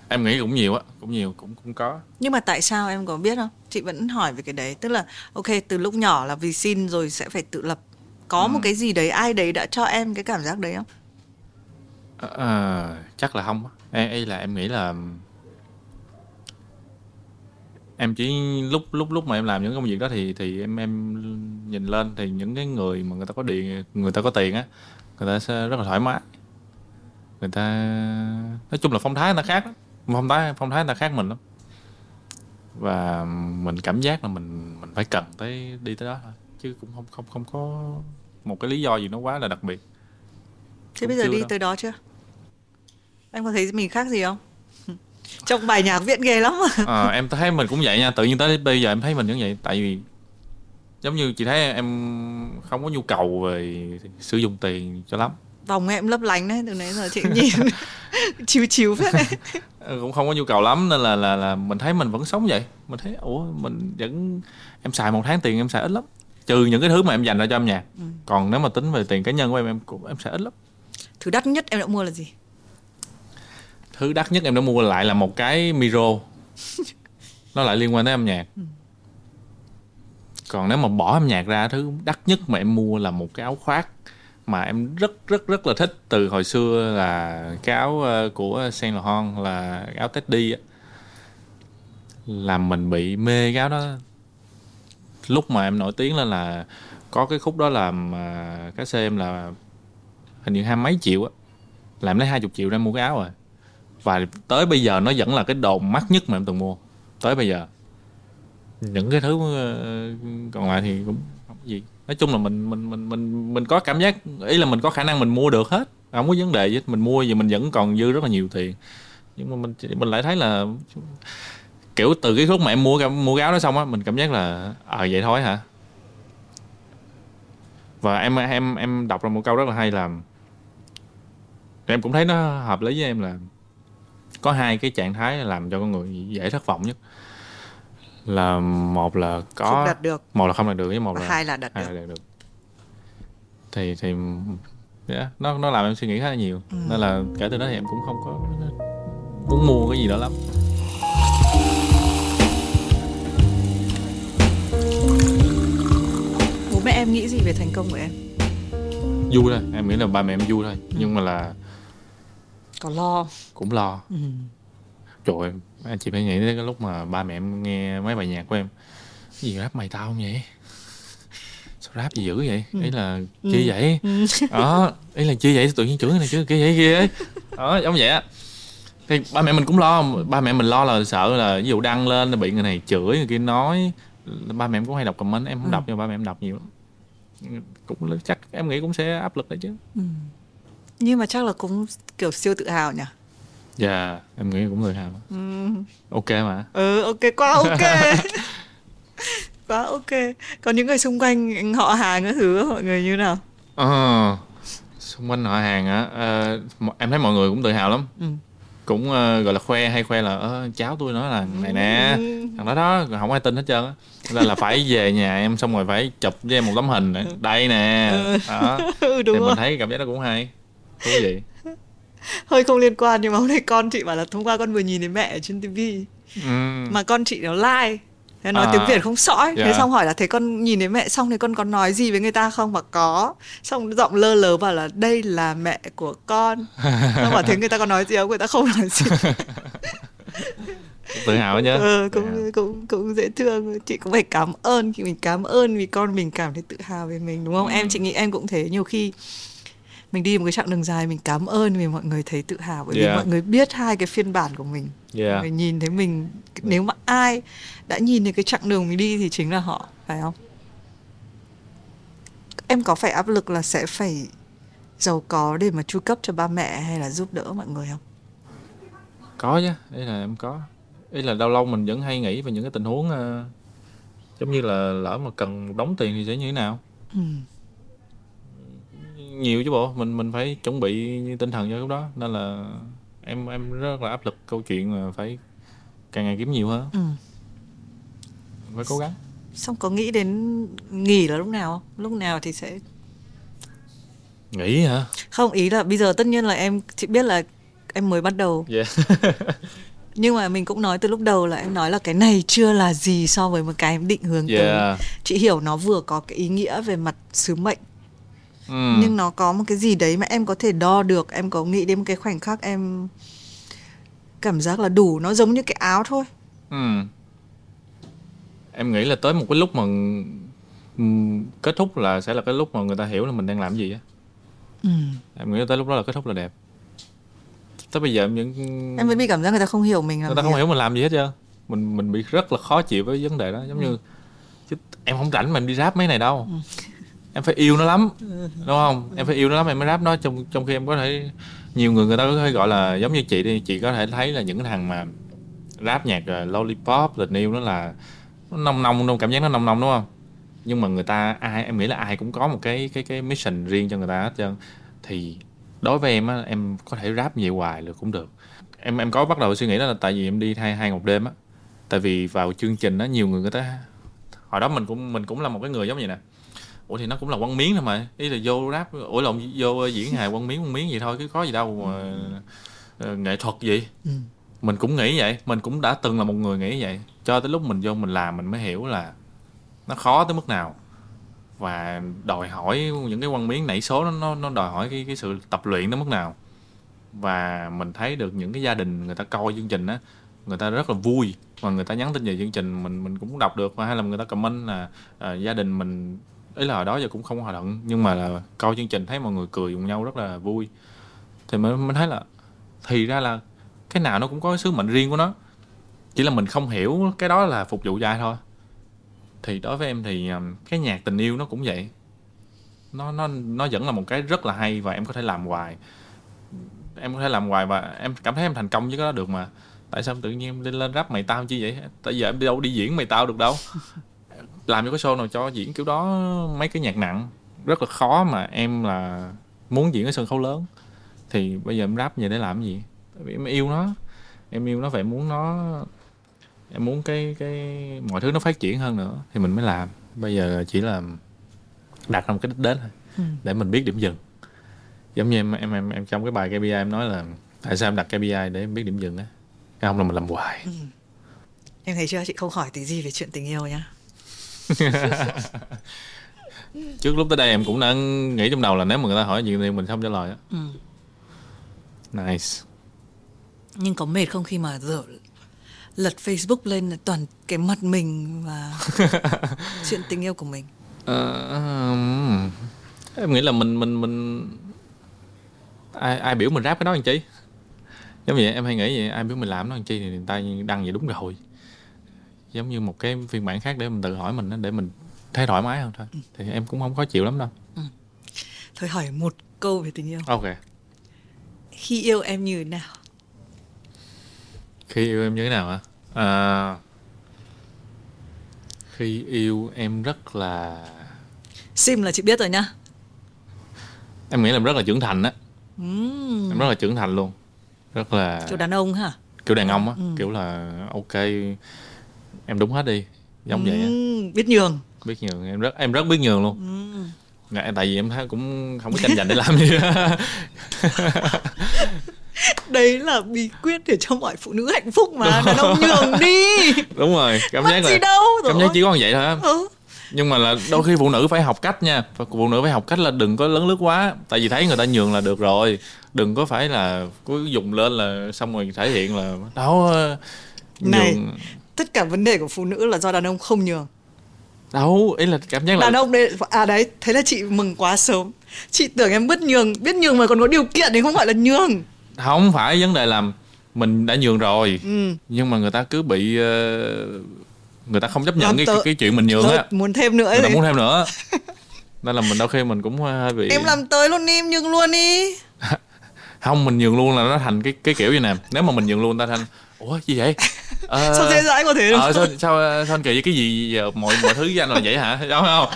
Em nghĩ cũng nhiều á cũng nhiều cũng cũng có.
Nhưng mà tại sao em có biết không? Chị vẫn hỏi về cái đấy. Tức là ok từ lúc nhỏ là vì xin rồi sẽ phải tự lập. Có một cái gì đấy ai đấy đã cho em cái cảm giác đấy không?
Ờ, ờ, chắc là không ý là em nghĩ là em chỉ lúc lúc lúc mà em làm những công việc đó thì thì em em nhìn lên thì những cái người mà người ta có điện người ta có tiền á người ta sẽ rất là thoải mái. Người ta nói chung là phong thái người ta khác lắm. phong thái phong thái người ta khác mình lắm. Và mình cảm giác là mình mình phải cần tới đi tới đó thôi chứ cũng không không không có một cái lý do gì nó quá là đặc biệt.
Thế
Cũng
bây giờ đi
đâu.
tới đó chưa? Em có thấy mình khác gì không trong bài nhạc viện ghê lắm.
Ờ, em thấy mình cũng vậy nha tự nhiên tới bây giờ em thấy mình cũng vậy tại vì giống như chị thấy em không có nhu cầu về sử dụng tiền cho lắm.
Vòng em lấp lánh đấy từ nãy giờ chị nhìn. Chiếu chiếu phết đấy.
Ờ, cũng không có nhu cầu lắm nên là là là mình thấy mình vẫn sống vậy. Mình thấy ủa mình vẫn em xài một tháng tiền em xài ít lắm. Trừ những cái thứ mà em dành ra cho âm nhạc.
Ừ.
còn nếu mà tính về tiền cá nhân của em em cũng em xài ít lắm.
Thứ đắt nhất em đã mua là gì
thứ đắt nhất em đã mua lại là một cái micro nó lại liên quan tới âm nhạc. Còn nếu mà bỏ âm nhạc ra, thứ đắt nhất mà em mua là một cái áo khoác mà em rất rất rất là thích từ hồi xưa là cái áo ờ, của Saint Laurent, là áo Teddy á. Là mình bị mê cái áo đó. Lúc mà em nổi tiếng lên là có cái khúc đó làm ờ, cái xe em là hình như hai mấy triệu á. Làm lấy hai chục triệu để mua cái áo rồi và tới bây giờ nó vẫn là cái đồ mắc nhất mà em từng mua. Tới bây giờ. Những cái thứ ờ, còn lại thì cũng không có gì. Nói chung là mình mình mình mình mình có cảm giác, ý là mình có khả năng mình mua được hết. Không có vấn đề gì hết. mình mua gì mình vẫn còn dư rất là nhiều tiền. Nhưng mà mình mình lại thấy là kiểu từ cái khúc mà em mua mua gáo áo đó xong á, mình cảm giác là ờ vậy thôi hả? Và em em em đọc ra một câu rất là hay là em cũng thấy nó hợp lý với em là có hai cái trạng thái làm cho con người dễ thất vọng nhất. Là một là có
không đạt được.
một là không đạt được với một là
hai là đạt
hai
được.
là đạt được. Thì thì yeah, nó nó làm em suy nghĩ khá là nhiều.
Ừ.
nên là kể từ đó thì em cũng không có muốn mua cái gì đó lắm.
Bố mẹ em nghĩ gì về thành công của em?
Vui thôi em nghĩ là ba mẹ em vui thôi. Nhưng mà là
có lo.
Cũng lo.
Ừ.
trời ơi anh chị phải nghĩ đến cái lúc mà ba mẹ em nghe mấy bài nhạc của em. Cái gì rap mày tao không vậy? Sao rap gì dữ vậy? Ý là chi vậy?
Ừ.
đó ý là chi vậy? Tự nhiên chửi này chứ kia vậy kia ấy. Đó giống vậy á. Thì ba mẹ mình cũng lo ba mẹ mình lo là sợ là ví dụ đăng lên là bị người này chửi người kia nói. Ba mẹ em cũng hay đọc comment em không đọc nhưng ba mẹ em đọc nhiều cũng chắc em nghĩ cũng sẽ áp lực đấy chứ
nhưng mà chắc là cũng kiểu siêu tự hào nhỉ?
Dạ em nghĩ cũng tự hào.
Ừ.
ok mà.
Ừ ok quá ok. Quá ok. Còn những người xung quanh họ hàng các thứ mọi người như nào?
Ờ, xung quanh họ hàng á m- em thấy mọi người cũng tự hào lắm.
Ừ.
cũng ờ, gọi là khoe hay khoe là "Ơ, cháu tôi nói là này nè.
Ừ.
thằng đó đó không ai tin hết trơn á. Nên là phải về nhà em xong rồi phải chụp với em một tấm hình này. đây nè. Đó.
Ừ
thì
đúng
mình
rồi.
thấy cảm giác đó cũng hay thú vị
hơi không liên quan nhưng mà hôm nay con chị bảo là hôm qua con vừa nhìn thấy mẹ ở trên tivi.
Ừ.
mà con chị nó like. Thế nói
À.
tiếng việt không sõi. Thế
Dạ.
xong hỏi là thế con nhìn thấy mẹ xong thì con có nói gì với người ta không? Mà có. Xong giọng lơ lớ bảo là đây là mẹ của con. Xong bảo thế người ta có nói gì không? Người ta không nói gì.
Tự hào chứ
ừ,
Tự hào.
cũng cũng cũng dễ thương. Chị cũng phải cảm ơn khi mình cảm ơn vì con mình cảm thấy tự hào về mình đúng không?
Ừ.
em chị nghĩ em cũng thế. Nhiều khi mình đi một cái chặng đường dài mình cảm ơn vì mọi người thấy tự hào bởi vì
Yeah.
mọi người biết hai cái phiên bản của mình
yeah.
Người nhìn thấy mình nếu mà ai đã nhìn thấy cái chặng đường mình đi thì chính là họ phải không em có phải áp lực là sẽ phải giàu có để mà chu cấp cho ba mẹ hay là giúp đỡ mọi người không
có chứ ý là em có ý là lâu lâu mình vẫn hay nghĩ về những cái tình huống ờ, giống như là lỡ mà cần đống tiền thì sẽ như thế nào
ừ.
Nhiều chứ bộ. Mình mình phải chuẩn bị tinh thần cho lúc đó. Nên là em em rất là áp lực câu chuyện mà phải càng ngày kiếm nhiều hơn.
Ừ.
phải cố gắng.
Xong có nghĩ đến nghỉ là lúc nào không? Lúc nào thì sẽ
nghĩ hả?
Không ý là bây giờ tất nhiên là em chị biết là em mới bắt đầu.
Yeah.
nhưng mà mình cũng nói từ lúc đầu là em nói là cái này chưa là gì so với một cái em định hướng
Yeah.
tới. Chị hiểu nó vừa có cái ý nghĩa về mặt sứ mệnh
ừ.
nhưng nó có một cái gì đấy mà em có thể đo được em có nghĩ đến một cái khoảnh khắc em cảm giác là đủ nó giống như cái áo thôi.
Ừ. em nghĩ là tới một cái lúc mà ừm, kết thúc là sẽ là cái lúc mà người ta hiểu là mình đang làm gì á.
Ừ.
em nghĩ là tới lúc đó là kết thúc là đẹp. Tới bây giờ em vẫn
em vẫn bị cảm giác người ta không hiểu mình làm
người ta không hiểu mình làm gì hết trơn mình mình bị rất là khó chịu với vấn đề đó giống như chứ em không rảnh mà em đi ráp mấy này đâu em phải yêu nó lắm đúng không? Em phải yêu nó lắm em mới ráp nó. Trong trong khi em có thể nhiều người người ta có thể gọi là giống như chị đi chị có thể thấy là những cái thằng mà rap nhạc uh, lollipop tình yêu nó là nó nông nông đâu cảm giác nó nông nông đúng không? Nhưng mà người ta ai em nghĩ là ai cũng có một cái cái cái mission riêng cho người ta hết trơn. Thì đối với em á em có thể rap vậy hoài được cũng được. Em em có bắt đầu suy nghĩ đó là tại vì em đi hai hai một đêm á. Tại vì vào chương trình đó nhiều người người ta hồi đó mình cũng mình cũng là một cái người giống vậy nè ủa thì nó cũng là quăng miếng thôi mà. Ý là vô rap ủa lộn vô diễn hài quăng miếng quăng miếng gì thôi chứ có gì đâu mà ờ, nghệ thuật gì.
Ừ.
mình cũng nghĩ vậy mình cũng đã từng là một người nghĩ vậy. Cho tới lúc mình vô mình làm mình mới hiểu là nó khó tới mức nào. Và đòi hỏi những cái quăng miếng nảy số nó nó, nó đòi hỏi cái cái sự tập luyện tới mức nào. Và mình thấy được những cái gia đình người ta coi chương trình á người ta rất là vui. Và người ta nhắn tin về chương trình mình mình cũng đọc được và hay là người ta comment là à, gia đình mình ấy là hồi đó giờ cũng không hòa thuận nhưng mà là coi chương trình thấy mọi người cười cùng nhau rất là vui. Thì mình mình thấy là, thì ra là cái nào nó cũng có cái sứ mệnh riêng của nó. Chỉ là mình không hiểu cái đó là phục vụ cho ai thôi. Thì đối với em thì um, cái nhạc tình yêu nó cũng vậy. Nó nó nó vẫn là một cái rất là hay và em có thể làm hoài. Em có thể làm hoài và em cảm thấy em thành công với cái đó được mà. Tại sao tự nhiên em lên lên rap mày tao chi vậy? Tại giờ em đi đâu đi diễn mày tao được đâu làm cho cái show nào cho diễn kiểu đó mấy cái nhạc nặng. Rất là khó mà em là muốn diễn ở sân khấu lớn. Thì bây giờ em rap vậy để làm cái gì? Tại vì em yêu nó. Em yêu nó vậy muốn nó em muốn cái cái mọi thứ nó phát triển hơn nữa thì mình mới làm. Bây giờ chỉ là đặt ra một cái đích đến thôi
Ừ.
để mình biết điểm dừng. Giống như em em em, em trong cái bài KPI em nói là tại sao em đặt KPI để em biết điểm dừng á? Cái không là mình làm hoài.
Em thấy chưa? Chị không hỏi tí gì về chuyện tình yêu nhá
trước lúc tới đây em cũng đã nghĩ trong đầu là nếu mà người ta hỏi gì thì mình không trả lời á.
Ừ.
nice.
Nhưng có mệt không khi mà giờ lật Facebook lên là toàn cái mặt mình và chuyện tình yêu của mình?
Ừm, em nghĩ là mình mình mình ai ai biểu mình rap cái đó làm chi? Giống vậy em hay nghĩ vậy ai biểu mình làm nó làm chi thì người ta đăng vậy đúng rồi giống như một cái phiên bản khác để mình tự hỏi mình để mình thấy thoải mái hơn thôi. Thì em cũng không khó chịu lắm đâu.
Thôi hỏi một câu về tình yêu.
Ok.
Khi yêu em như thế nào?
Khi yêu em như thế nào hả? À, khi yêu em rất là
sim là chị biết rồi nhá.
Em nghĩ là em rất là trưởng thành á.
Ừm,
em rất là trưởng thành luôn. Rất là
kiểu đàn ông hả?
kiểu đàn ông á.
Ừ.
kiểu là ok em đúng hết đi. Giống vậy á.
Ừm, biết nhường.
Biết nhường em rất em rất biết nhường luôn.
Ừm.
Ngại- tại vì em thấy cũng không có tranh giành để làm gì. Á.
đấy là bí quyết để cho mọi phụ nữ hạnh phúc mà đàn ông nhường đi.
Đúng rồi cảm
mất
giác
gì
là
đâu
cảm
rồi
giác chỉ có như vậy thôi
ừ.
nhưng mà là đôi khi phụ nữ phải học cách nha. Phụ nữ phải học cách là đừng có lớn lướt quá. Tại vì thấy người ta nhường là được rồi. Đừng có phải là cứ dùng lên là xong rồi thể hiện là đâu ờ,
Này.
nhường
tất cả vấn đề của phụ nữ là do đàn ông không nhường.
Đâu ý là cảm giác là
đàn ông đây à đấy thế là chị mừng quá sớm. Chị tưởng em biết nhường biết nhường mà còn có điều kiện thì không phải là nhường.
Không phải vấn đề là mình đã nhường rồi.
Ừ.
nhưng mà người ta cứ bị ờ, người ta không chấp nhận
Làm
cái, cái cái chuyện mình nhường á.
muốn thêm nữa thì
muốn thêm nữa. Nên là mình đôi khi mình cũng hơi bị
em làm tới luôn đi em nhường luôn đi.
Không mình nhường luôn là nó thành cái cái kiểu như nè nếu mà mình nhường luôn ta thành ủa gì vậy? Ờ,
sao dễ dãi có thế
ờ, sao sao sao anh kỳ cái gì giờ mọi mọi thứ với anh là vậy hả? Đúng không?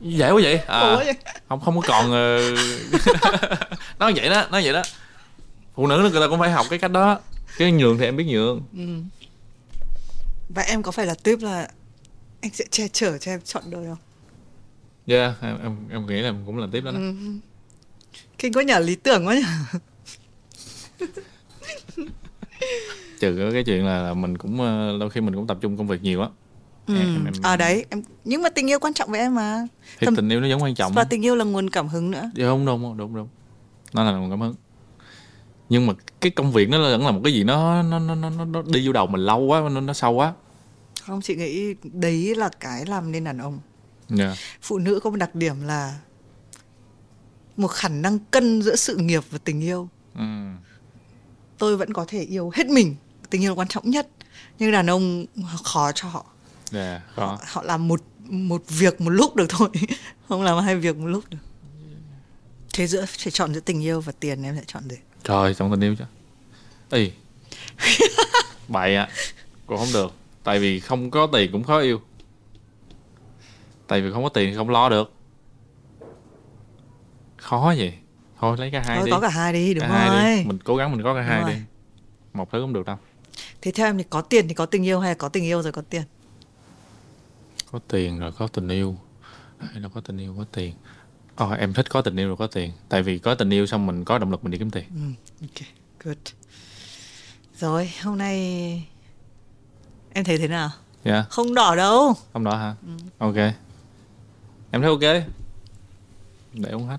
Dễ quá vậy. À,
vậy?
không không có còn ờ, nói vậy đó nói vậy đó. Phụ nữ người ta cũng phải học cái cách đó. Cái nhường thì em biết nhường.
Ừ. và em có phải là tuyếp là anh sẽ che chở cho em chọn đời không?
Yeah em em em nghĩ là cũng là tiếp đó, đó.
ừ. kinh có nhà lý tưởng quá nhỉ
trừ cái chuyện là, là mình cũng ờ, đôi khi mình cũng tập trung công việc nhiều á.
Ừ.
em, em,
à đấy em nhưng mà tình yêu quan trọng với em mà.
Thì
Tâm-
tình yêu nó giống quan trọng
và tình yêu là nguồn cảm hứng nữa.
Dạ, đúng đúng đúng đúng. Nó là nguồn cảm hứng. Nhưng mà cái công việc nó vẫn là một cái gì nó nó nó nó, nó đi vô đầu mình lâu quá nó, nó sâu quá.
Không chị nghĩ đấy là cái làm nên đàn ông.
Dạ.
Phụ nữ có một đặc điểm là một khả năng cân giữa sự nghiệp và tình yêu.
Ừ.
tôi vẫn có thể yêu hết mình tình yêu là quan trọng nhất. Nhưng đàn ông khó cho họ.
Dạ
họ,
có
họ làm một một việc một lúc được thôi. Không làm hai việc một lúc được. Thế giữa phải chọn giữa tình yêu và tiền em sẽ chọn gì?
Trời trong tình yêu chứ. Ê. bậy ạ. Cũng không được. Tại vì không có tiền cũng khó yêu. Tại vì không có tiền thì không lo được. Khó gì thôi lấy cả hai
thôi
đi.
có cả hai đi đúng
cả hai
rồi.
Đi. mình cố gắng mình có cả
Đúng
hai
rồi.
đi một thứ cũng được đâu
thế theo em thì có tiền thì có tình yêu hay là có tình yêu rồi có tiền?
Có tiền rồi có tình yêu. Hay là có tình yêu có tiền. Ờ, em thích có tình yêu rồi có tiền. Tại vì có tình yêu xong mình có động lực mình đi kiếm tiền.
Ừ, ok good. Rồi hôm nay em thấy thế nào?
Dạ.
Không đỏ đâu.
Không đó hả?
Ừ.
ok. Em thấy ok để uống hết.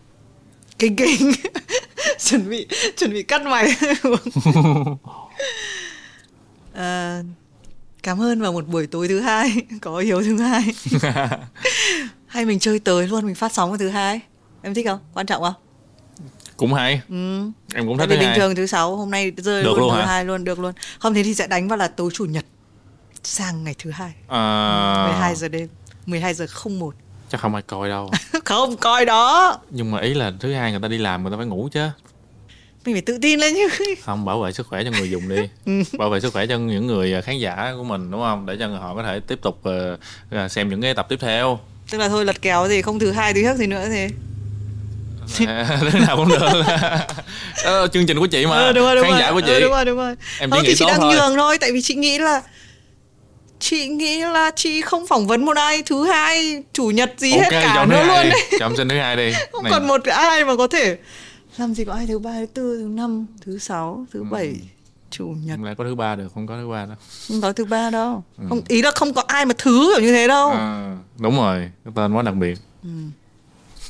Kinh kinh. Chuẩn bị chuẩn bị cắt mày à, cảm ơn vào một buổi tối thứ hai. Có hiếu thứ hai. Hay mình chơi tới luôn mình phát sóng vào thứ hai. Em thích không? Quan trọng không?
Cũng hay.
Ừ.
em cũng thích
vì bình
hai.
thường thứ sáu hôm nay rơi
Được
luôn,
luôn
thứ hai luôn được luôn. Không thế thì sẽ đánh vào là tối chủ nhật sang ngày thứ hai.
À,
12 giờ đêm. 12 giờ không một.
Chắc không ai coi đâu.
Không coi đó.
Nhưng mà ý là thứ hai người ta đi làm người ta phải ngủ chứ
mình phải tự tin lên chứ.
Không bảo vệ sức khỏe cho người dùng đi.
Ừ.
bảo vệ sức khỏe cho những người à, khán giả của mình đúng không? Để cho họ có thể tiếp tục ờ, à, xem những cái tập tiếp theo.
Tức là thôi lật kéo thì không thứ hai thứ khác gì nữa thì.
À, thế nào cũng được. Đó, chương trình của chị mà.
Ờ, đúng rồi, đúng
khán
rồi.
giả của chị.
Ờ, đúng rồi đúng rồi.
Em chỉ
Không,
nghĩ
thì chị đang
thôi.
nhường thôi tại vì chị nghĩ là chị nghĩ là chị không phỏng vấn một ai thứ hai chủ nhật gì hết cả nữa luôn đấy
chọn xin thứ hai đi.
Không
Này,
còn một ai mà có thể làm gì có ai thứ ba thứ tư thứ năm thứ sáu thứ
Ừ.
bảy chủ nhật
không lẽ có thứ ba được không có thứ ba đâu
không có thứ ba đâu
Ừ.
không ý là không có ai mà thứ kiểu như thế đâu
à, đúng rồi cái tên quá đặc biệt
ừ.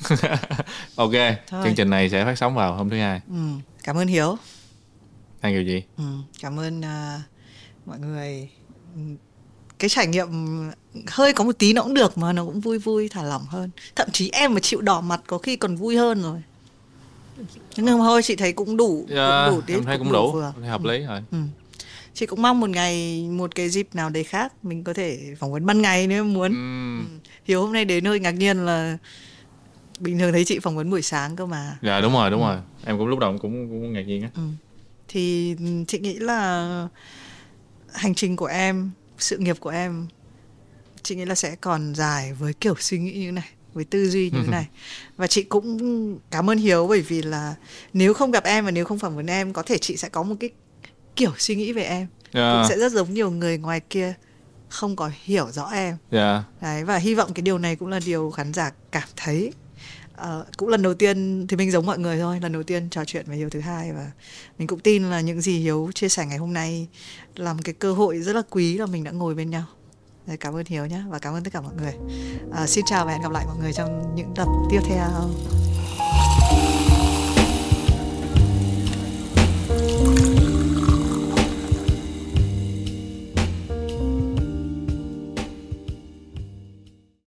ok
Thôi.
chương trình này sẽ phát sóng vào hôm thứ hai
Ừ. cảm ơn hiếu
thank you chị
Ừ, cảm ơn à, mọi người cái trải nghiệm hơi có một tí nó cũng được mà nó cũng vui vui thả lỏng hơn thậm chí em mà chịu đỏ mặt có khi còn vui hơn rồi nhưng mà thôi chị thấy cũng đủ
Dạ,
cũng đủ tiết,
em thấy cũng đủ
vừa.
thấy hợp lý rồi.
Ừ. chị cũng mong một ngày một cái dịp nào đấy khác mình có thể phỏng vấn ban ngày nếu muốn.
Ừm,
hiếu hôm nay đến hơi ngạc nhiên là bình thường thấy chị phỏng vấn buổi sáng cơ mà.
Dạ đúng rồi đúng rồi. Em cũng lúc đầu cũng cũng ngạc nhiên á.
Ừ. Thì chị nghĩ là hành trình của em, sự nghiệp của em chị nghĩ là sẽ còn dài với kiểu suy nghĩ như này, với tư duy như thế này. Và chị cũng cảm ơn Hiếu bởi vì là nếu không gặp em và nếu không phỏng vấn em có thể chị sẽ có một cái kiểu suy nghĩ về em.
Dạ
cũng sẽ rất giống nhiều người ngoài kia không có hiểu rõ em.
dạ
Đấy, và hy vọng cái điều này cũng là điều khán giả cảm thấy. Ờ, cũng lần đầu tiên thì mình giống mọi người thôi lần đầu tiên trò chuyện với hiếu thứ hai và mình cũng tin là những gì hiếu chia sẻ ngày hôm nay là một cái cơ hội rất là quý là mình đã ngồi bên nhau cảm ơn hiếu nhé và cảm ơn tất cả mọi người. À, xin chào và hẹn gặp lại mọi người trong những tập tiếp theo.